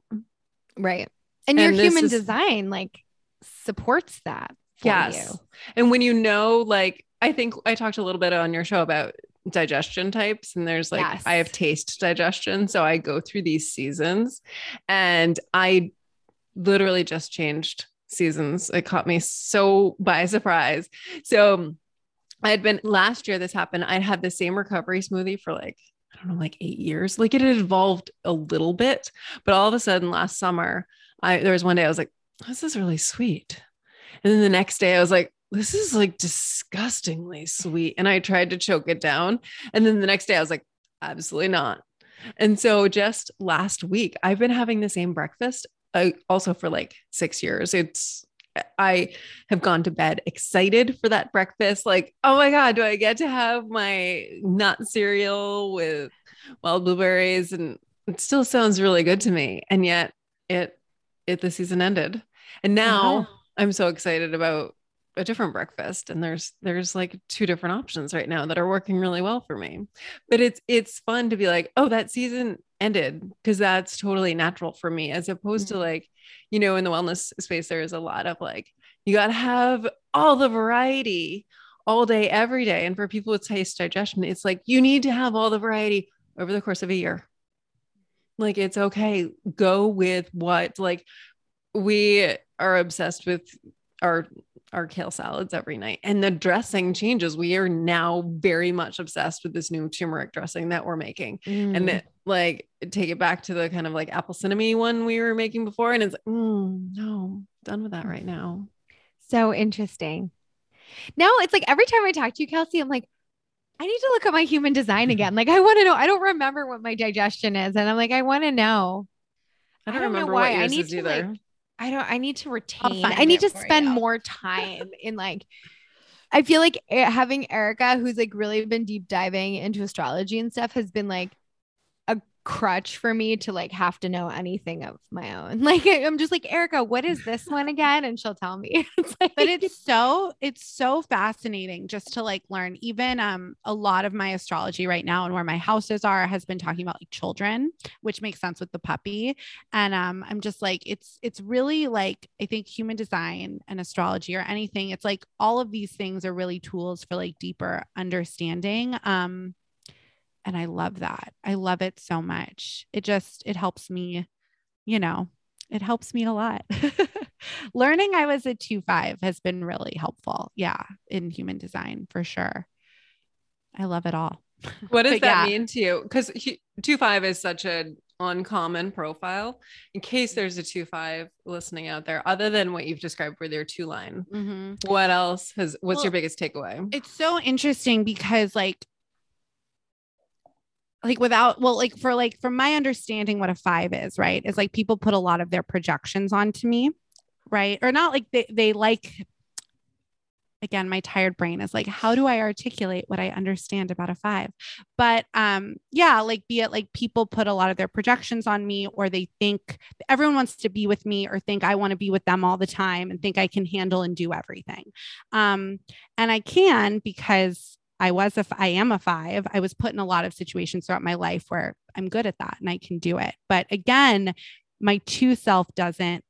Right. And your And this human is- design like supports that for yes. you. And when you know, like, I think I talked a little bit on your show about digestion types, and there's like, Yes. I have taste digestion. So I go through these seasons, and I literally just changed seasons. It caught me so by surprise. So I had been last year, this happened. I'd had the same recovery smoothie for like, I don't know, like eight years. Like it had evolved a little bit, but all of a sudden last summer, I there was one day I was like, this is really sweet. And then the next day I was like, this is like disgustingly sweet. And I tried to choke it down. And then the next day I was like, absolutely not. And so just last week, I've been having the same breakfast uh, also for like six years. It's, I have gone to bed excited for that breakfast. Like, oh my God, do I get to have my nut cereal with wild blueberries? And it still sounds really good to me. And yet it, it, the season ended. And now Wow. I'm so excited about a different breakfast and there's there's like two different options right now that are working really well for me. But it's it's fun to be like oh that season ended because that's totally natural for me as opposed to Mhm. like you know in the wellness space there is a lot of like you got to have all the variety all day every day. And for people with taste digestion it's like you need to have all the variety over the course of a year. Like it's okay. Go with what like we are obsessed with our our kale salads every night and the dressing changes we are now very much obsessed with this new turmeric dressing that we're making and Mm. it, like take it back to the kind of like apple cinnamon one we were making before and it's like mm, no done with that right now So interesting. Now it's like every time I talk to you, Kelsey, I'm like, I need to look at my human design again. Like, I want to know. I don't remember what my digestion is. And I'm like, I want to know. i I don't, don't know remember why. what I need is to, either like, I don't, I need to retain. I need to spend you. more time in like, I feel like eh, having Erica, who's like really been deep diving into astrology and stuff, has been like crutch for me to like have to know anything of my own. Like, I'm just like, Erica, what is this one again? And she'll tell me. It's like, but it's so it's so fascinating just to like learn even um a lot of my astrology right now and where my houses are has been talking about like children which makes sense with the puppy and um i'm just like it's it's really like i think human design and astrology or anything it's like all of these things are really tools for like deeper understanding um and i love that i love it so much it just it helps me you know it helps me a lot. Learning I was a 2 5 has been really helpful. Yeah, in human design for sure. I love it all. what does that yeah. mean to you because 2-5 is such an uncommon profile in case there's a 2-5 listening out there other than what you've described where they're two line mm-hmm. what else has what's Well, your biggest takeaway It's so interesting because like like without well like for like from my understanding what a 5 is, right? Is like people put a lot of their projections onto me, right? Or not like they they like again my tired brain is like how do i articulate what i understand about a five but um yeah like be it like people put a lot of their projections on me or they think everyone wants to be with me or think i want to be with them all the time and think i can handle and do everything um and i can because i was a i am a five i was put in a lot of situations throughout my life where i'm good at that and i can do it but again my two self doesn't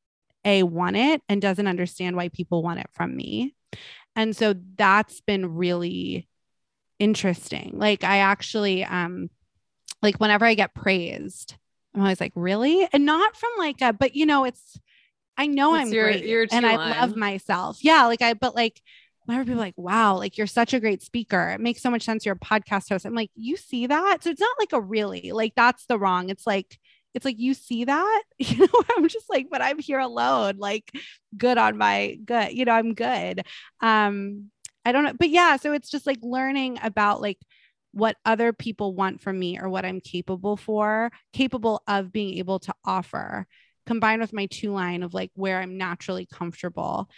a want it and doesn't understand why people want it from me and so that's been really interesting. Like I actually um like whenever I get praised, I'm always like, really? And not from like a, but you know, it's I know It's I'm your- great your and I love myself. Yeah. Like I, but like whenever people like, wow, like you're such a great speaker. It makes so much sense. You're a podcast host. I'm like, you see that? So it's not like a really, like that's the wrong. It's like, it's like you see that, you know. I'm just like, but I'm here alone, like good on my good, you know. I'm good, um, I don't know. But yeah, so it's just like learning about like what other people want from me or what I'm capable for, capable of being able to offer, combined with my two line of like where I'm naturally comfortable.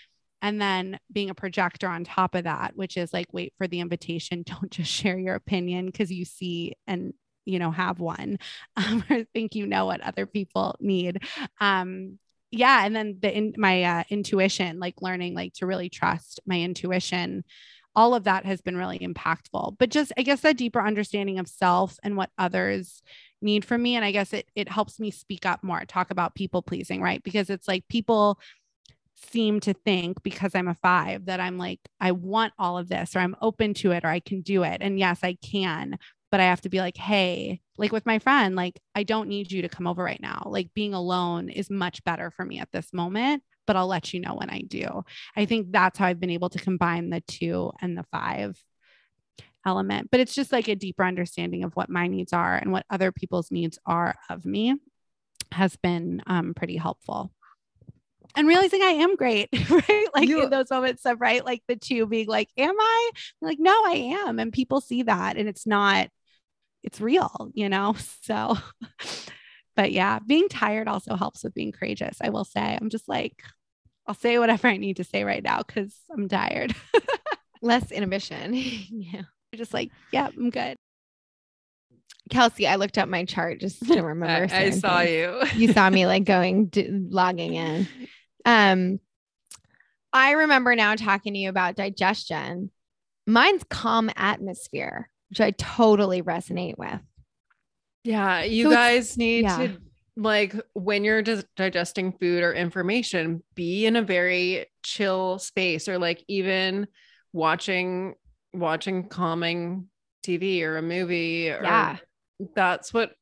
And then being a projector on top of that, which is like, wait for the invitation. Don't just share your opinion because you see and you know have one um, or think you know what other people need. Um yeah and then the in my uh, intuition like learning like to really trust my intuition all of that has been really impactful. But just i guess that deeper understanding of self and what others need from me and i guess it it helps me speak up more talk about people pleasing right? Because it's like people seem to think because i'm a 5 that i'm like i want all of this or i'm open to it or i can do it and yes i can but I have to be like, hey, like with my friend, like, I don't need you to come over right now. Like, being alone is much better for me at this moment, but I'll let you know when I do. I think that's how I've been able to combine the two and the five element, but it's just like a deeper understanding of what my needs are and what other people's needs are of me has been um, pretty helpful and realizing I am great, right? Like you, in those moments of right, like the two being like, Am I? I'm like, no, I am. And people see that. And it's not it's real, you know? So, but yeah, being tired also helps with being courageous. I will say, I'm just like, I'll say whatever I need to say right now because I'm tired. Less inhibition. yeah. You're just like, yeah, I'm good. Kelsey, I looked up my chart just to remember. I, I saw things. you. you saw me like going, logging in. Um, I remember now talking to you about digestion. Mine's calm atmosphere which I totally resonate with. Yeah, you so guys need yeah. to like when you're just digesting food or information, be in a very chill space or like even watching watching calming TV or a movie or yeah. that's what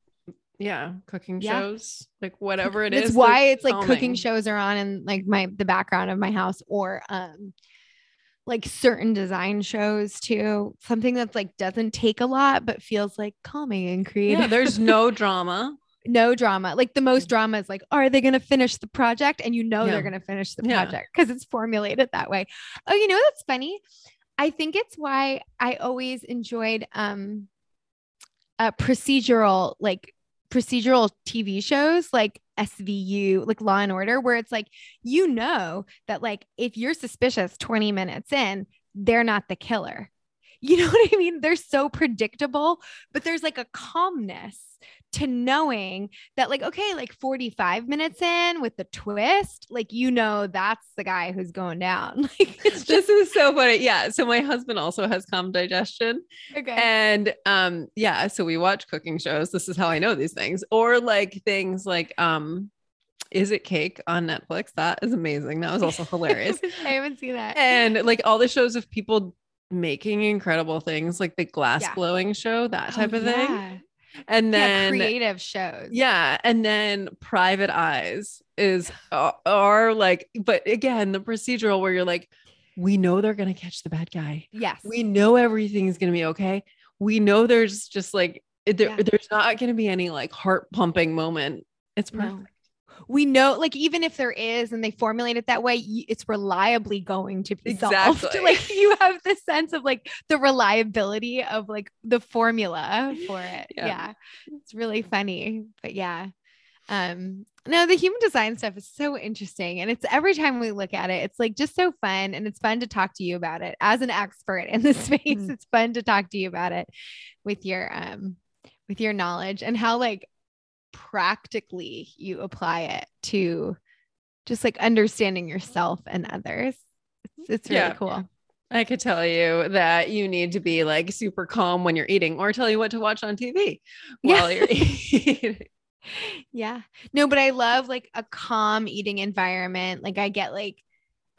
yeah, cooking yeah. shows, like whatever it That's is. why it's like cooking shows are on in like my the background of my house or um like certain design shows too. Something that's like doesn't take a lot but feels like calming and creative. Yeah, there's no drama. no drama. Like the most drama is like, are they going to finish the project? And you know yeah. they're going to finish the project because yeah. it's formulated that way. Oh, you know that's funny. I think it's why I always enjoyed um a procedural like procedural TV shows like SVU, like Law and Order, where it's like, you know, that like if you're suspicious 20 minutes in, they're not the killer. You know what I mean? They're so predictable, but there's like a calmness to knowing that like okay like 45 minutes in with the twist like you know that's the guy who's going down like it's just- this is so funny yeah so my husband also has calm digestion okay and um yeah so we watch cooking shows this is how i know these things or like things like um is it cake on Netflix? That is amazing. That was also hilarious. I haven't seen that. And like all the shows of people making incredible things, like the glass yeah. blowing show, that type oh, of thing. And then yeah, creative shows. Yeah and then private eyes is uh, are like but again the procedural where you're like we know they're going to catch the bad guy. Yes. We know everything's going to be okay. We know there's just like there, yeah. there's not going to be any like heart pumping moment. It's perfect. no we know like even if there is and they formulate it that way it's reliably going to be exactly. solved like you have the sense of like the reliability of like the formula for it yeah. yeah it's really funny but yeah um no the human design stuff is so interesting and it's every time we look at it it's like just so fun and it's fun to talk to you about it as an expert in the space mm. it's fun to talk to you about it with your um with your knowledge and how like practically you apply it to just like understanding yourself and others. It's, it's really yeah. cool. I could tell you that you need to be like super calm when you're eating or tell you what to watch on TV while yeah. you're eating. yeah. No, but I love like a calm eating environment. Like I get like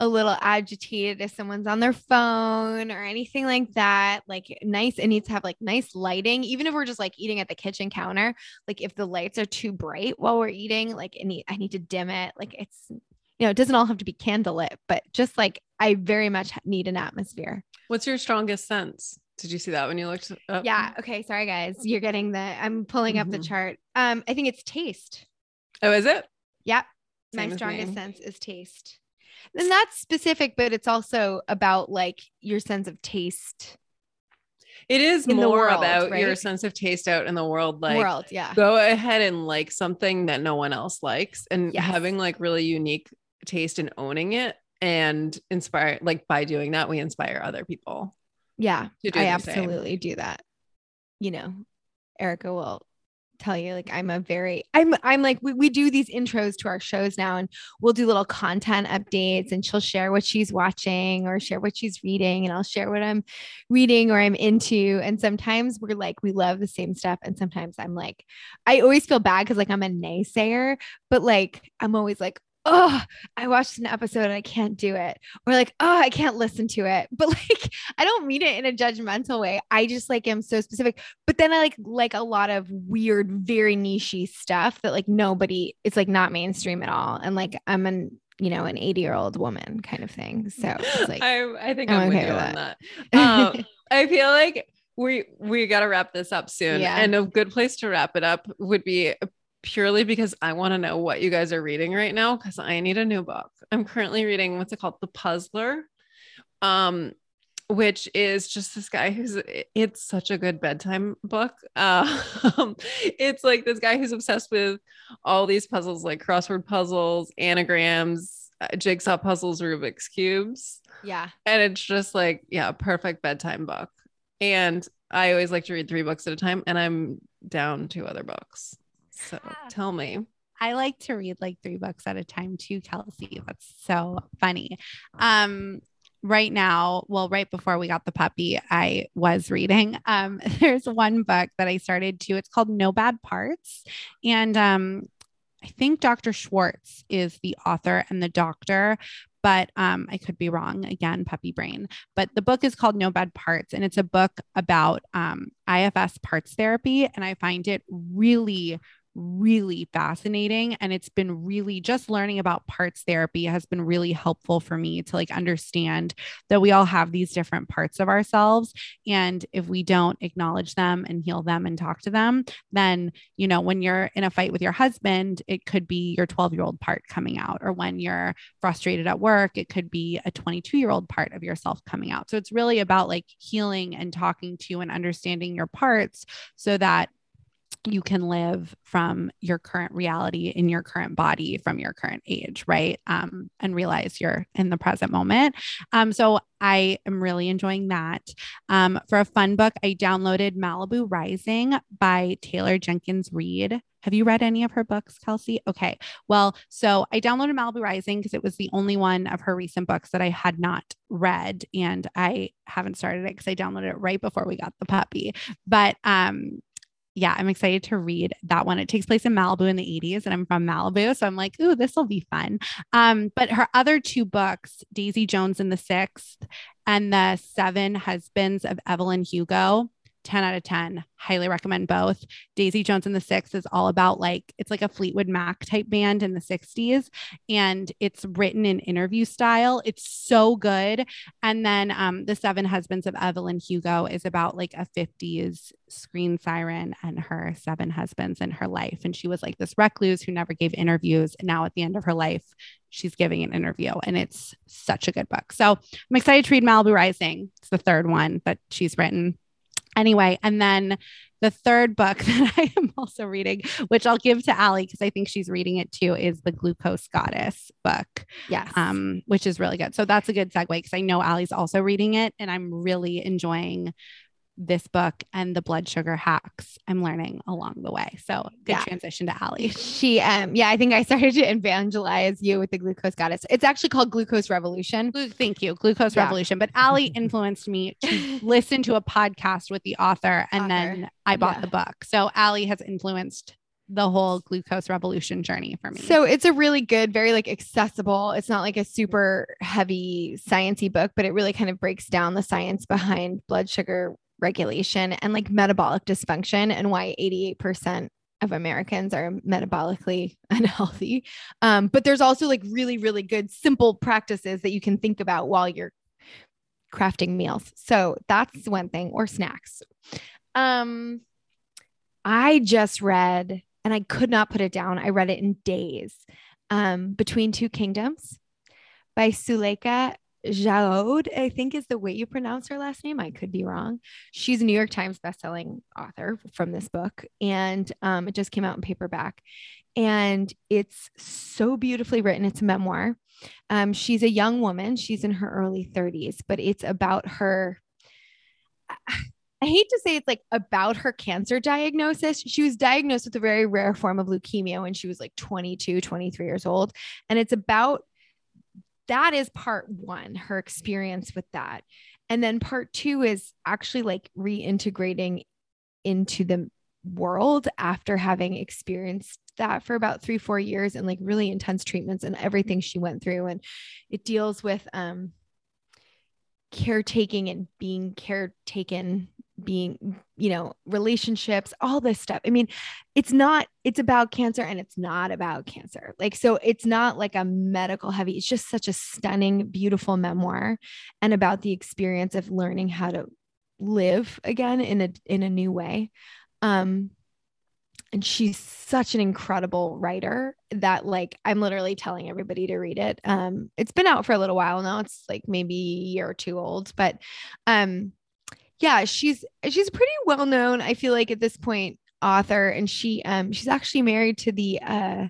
a little agitated if someone's on their phone or anything like that. Like nice, it needs to have like nice lighting, even if we're just like eating at the kitchen counter. Like if the lights are too bright while we're eating, like need, I need to dim it. Like it's, you know, it doesn't all have to be candlelit, but just like I very much need an atmosphere. What's your strongest sense? Did you see that when you looked up? Yeah. Okay. Sorry, guys. You're getting the, I'm pulling mm-hmm. up the mm-hmm. chart. Um, I think it's taste. Oh, is it? Yep. Same My strongest sense is taste And that's specific, but it's also about like your sense of taste. It is In more world, about your sense of taste out in the world. Like, world. Yeah. go ahead and like something that no one else likes and Yes. having like really unique taste and owning it and inspire, like, by doing that, we inspire other people. Yeah. I the same. absolutely do that. You know, Erica will tell you like I'm a very I'm I'm like we, we do these intros to our shows now and we'll do little content updates and she'll share what she's watching or share what she's reading and I'll share what I'm reading or I'm into and sometimes we're like we love the same stuff and sometimes I'm like I always feel bad cuz like I'm a naysayer but like I'm always like oh I watched an episode and I can't do it or like oh I can't listen to it but like I don't mean it in a judgmental way. I just like am so specific. But then I like like a lot of weird, very nichey stuff that like nobody it's like not mainstream at all. And like I'm an you know an 80 year old woman kind of thing. So it's like I, I think I'm I'm, with okay you with on that. Um, I feel like we we got to wrap this up soon, Yeah. and a good place to wrap it up would be purely because I want to know what you guys are reading right now because I need a new book. I'm currently reading what's it called, The Puzzler, um, which is just this guy who's it's such a good bedtime book. Uh, it's like this guy who's obsessed with all these puzzles, like crossword puzzles, anagrams, uh, jigsaw puzzles, Rubik's cubes yeah. and it's just like yeah perfect bedtime book and i always like to read three books at a time and i'm down to other books so tell me I like to read like three books at a time too, Kelsey. That's so funny. Um, right now, well, right before we got the puppy, I was reading. Um, there's one book that I started to. It's called No Bad Parts, and um, I think Dr. Schwartz is the author and the doctor. But um, I could be wrong again, puppy brain. But the book is called No Bad Parts, and it's a book about um, IFS parts therapy. And I find it really, really fascinating and it's been really just learning about parts therapy has been really helpful for me to like understand that we all have these different parts of ourselves and if we don't acknowledge them and heal them and talk to them then you know when you're in a fight with your husband it could be your 12 year old part coming out or when you're frustrated at work it could be a 22 year old part of yourself coming out. So it's really about like healing and talking to and understanding your parts so that you can live from your current reality in your current body from your current age, right? Um, and realize you're in the present moment. Um, so I am really enjoying that. Um, for a fun book, I downloaded Malibu Rising by Taylor Jenkins Reid. Have you read any of her books, Kelsey? Okay. Well, so I downloaded Malibu Rising because it was the only one of her recent books that I had not read. And I haven't started it because I downloaded it right before we got the puppy. But um, yeah, I'm excited to read that one. It takes place in Malibu in the 80s, and I'm from Malibu. So I'm like, ooh, this will be fun. Um, but her other two books, Daisy Jones and the Six and The Seven Husbands of Evelyn Hugo, 10 out of 10. Highly recommend both. Daisy Jones and the Six is all about like, it's like a Fleetwood Mac type band in the 60s, and it's written in interview style. It's so good. And then um, The Seven Husbands of Evelyn Hugo is about like a 50s screen siren and her seven husbands in her life. And she was like this recluse who never gave interviews. And now at the end of her life, she's giving an interview. And it's such a good book. So I'm excited to read Malibu Rising. It's the third one that she's written. Anyway, and then the third book that I am also reading, which I'll give to Aly because I think she's reading it too, is the Glucose Goddess book Yes. um, which is really good. So that's a good segue because I know Aly's also reading it, and I'm really enjoying this book and the blood sugar hacks I'm learning along the way. So good Yeah. transition to Aly. she um yeah, I think I started to evangelize you with the glucose goddess. It's actually called Glucose Revolution. Glu- Thank you, Glucose Yeah. Revolution. But Aly influenced me to listen to a podcast with the author, and Author. then I bought Yeah. the book. So Aly has influenced the whole glucose revolution journey for me. So it's a really good, very like accessible. It's not like a super heavy sciencey book, but it really kind of breaks down the science behind blood sugar regulation and like metabolic dysfunction and why 88% of Americans are metabolically unhealthy. Um, but there's also like really, really good simple practices that you can think about while you're crafting meals. So that's one thing or snacks. Um I just read and I could not put it down. I read it in days. Um, Between Two Kingdoms by Suleika Jaouad, I think is the way you pronounce her last name. I could be wrong. She's a New York Times bestselling author from this book, and um, it just came out in paperback. And it's so beautifully written. It's a memoir. Um, she's a young woman. She's in her early 30s, but it's about her. I hate to say it's like about her cancer diagnosis. She was diagnosed with a very rare form of leukemia when she was like 22, 23 years old. And it's about that is part one, her experience with that. And then part two is actually like reintegrating into the world after having experienced that for about three, four years and like really intense treatments and everything she went through. And it deals with um caretaking and being caretaken being you know relationships all this stuff. I mean it's not it's about cancer and it's not about cancer. Like so it's not like a medical heavy it's just such a stunning beautiful memoir and about the experience of learning how to live again in a in a new way. Um and she's such an incredible writer that like i'm literally telling everybody to read it. Um it's been out for a little while now. It's like maybe a year or two old but um yeah she's she's pretty well known i feel like at this point author and she um she's actually married to the uh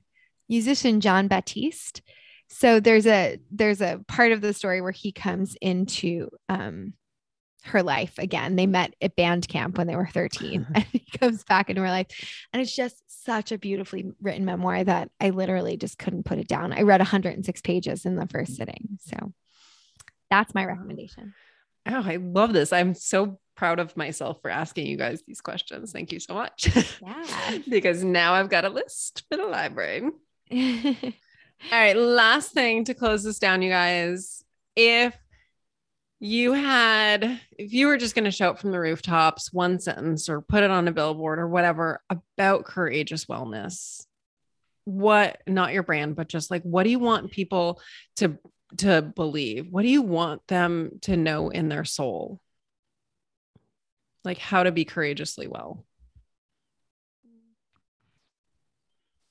musician jon batiste so there's a there's a part of the story where he comes into um her life again. They met at band camp when they were 13 and he comes back into her life. And it's just such a beautifully written memoir that I literally just couldn't put it down. I read 106 pages in the first sitting. So that's my recommendation. Oh, I love this. I'm so proud of myself for asking you guys these questions. Thank you so much. Yeah. because now I've got a list for the library. All right. Last thing to close this down, you guys. If you had, if you were just going to shout from the rooftops one sentence or put it on a billboard or whatever about courageous wellness, what, not your brand, but just like, what do you want people to, to believe? What do you want them to know in their soul? Like how to be courageously well.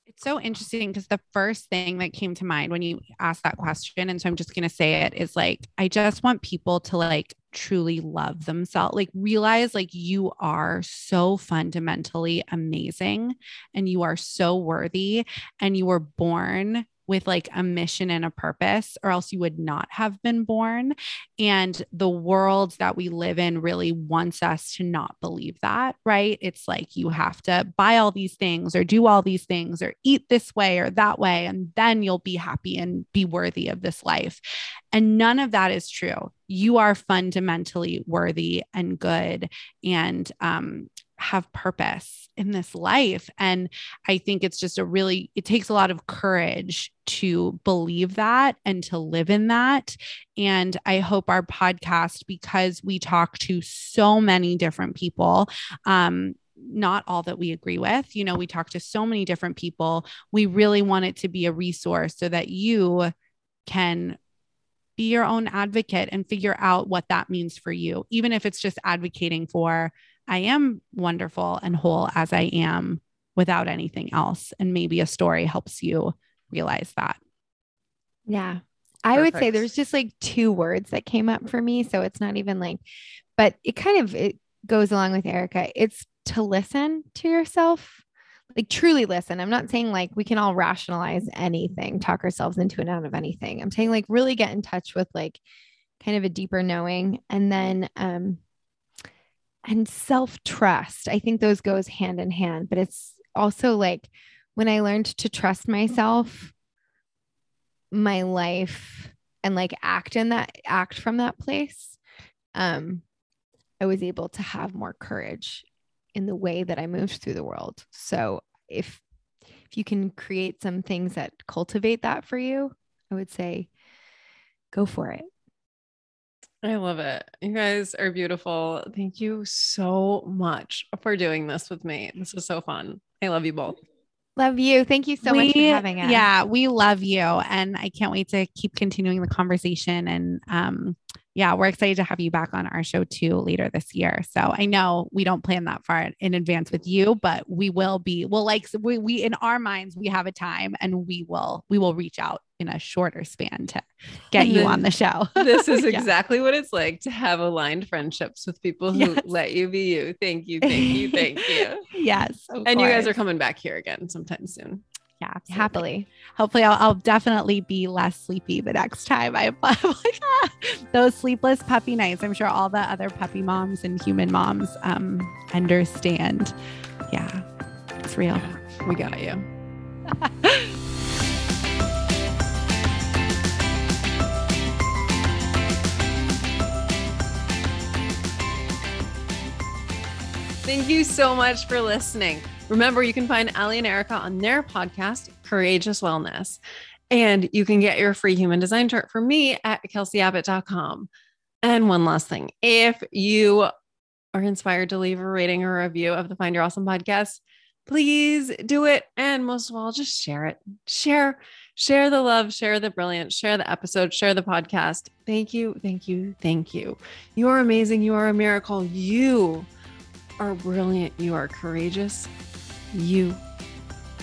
It's so interesting because the first thing that came to mind when you asked that question, and so I'm just going to say it is like, I just want people to like truly love themselves, like realize like you are so fundamentally amazing and you are so worthy and you were born with like a mission and a purpose, or else you would not have been born. And the world that we live in really wants us to not believe that, right? It's like you have to buy all these things or do all these things or eat this way or that way, and then you'll be happy and be worthy of this life. And none of that is true. You are fundamentally worthy and good. And um, have purpose in this life. And I think it's just a really, it takes a lot of courage to believe that and to live in that. And I hope our podcast, because we talk to so many different people, um, not all that we agree with. You know, we talk to so many different people. We really want it to be a resource so that you can be your own advocate and figure out what that means for you, even if it's just advocating for I am wonderful and whole as I am without anything else. And maybe a story helps you realize that. Yeah. I Perfect. would say there's just like two words that came up for me. So it's not even like, but it kind of it goes along with Erica. It's to listen to yourself, like truly listen. I'm not saying like we can all rationalize anything, talk ourselves into and out of anything. I'm saying like really get in touch with like kind of a deeper knowing. And then um and self trust. I think those goes hand in hand, but it's also like when I learned to trust myself, my life and like act in that act from that place, um, I was able to have more courage in the way that I moved through the world. So if if you can create some things that cultivate that for you, I would say go for it. I love it. You guys are beautiful. Thank you so much for doing this with me. This was so fun. I love you both. Love you. Thank you so we, much for having us. Yeah, we love you. And I can't wait to keep continuing the conversation. And um, yeah, we're excited to have you back on our show too later this year. So I know we don't plan that far in advance with you, but we will be, we'll like, we, we in our minds, we have a time and we will, we will reach out in a shorter span to get you on the show. this is Yeah. exactly what it's like to have aligned friendships with people who Yes. let you be you. Thank you. Thank you. Thank you. yes. and you guys are coming back here again sometime soon. yeah, absolutely. Happily. Hopefully, I'll, I'll definitely be less sleepy the next time. I, like ah, those sleepless puppy nights. I'm sure all the other puppy moms and human moms um, understand. Yeah, it's real. We got you. Thank you so much for listening. Remember, you can find Aly and Erica on their podcast, Courageous Wellness. And you can get your free human design chart from me at kelseyabbott.com. And one last thing if you are inspired to leave a rating or review of the Find Your Awesome podcast, please do it. And most of all, just share it. Share, share the love, share the brilliance, share the episode, share the podcast. Thank you. Thank you. Thank you. You are amazing. You are a miracle. You are brilliant. You are courageous. You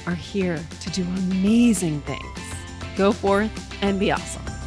are here to do amazing things. Go forth and be awesome.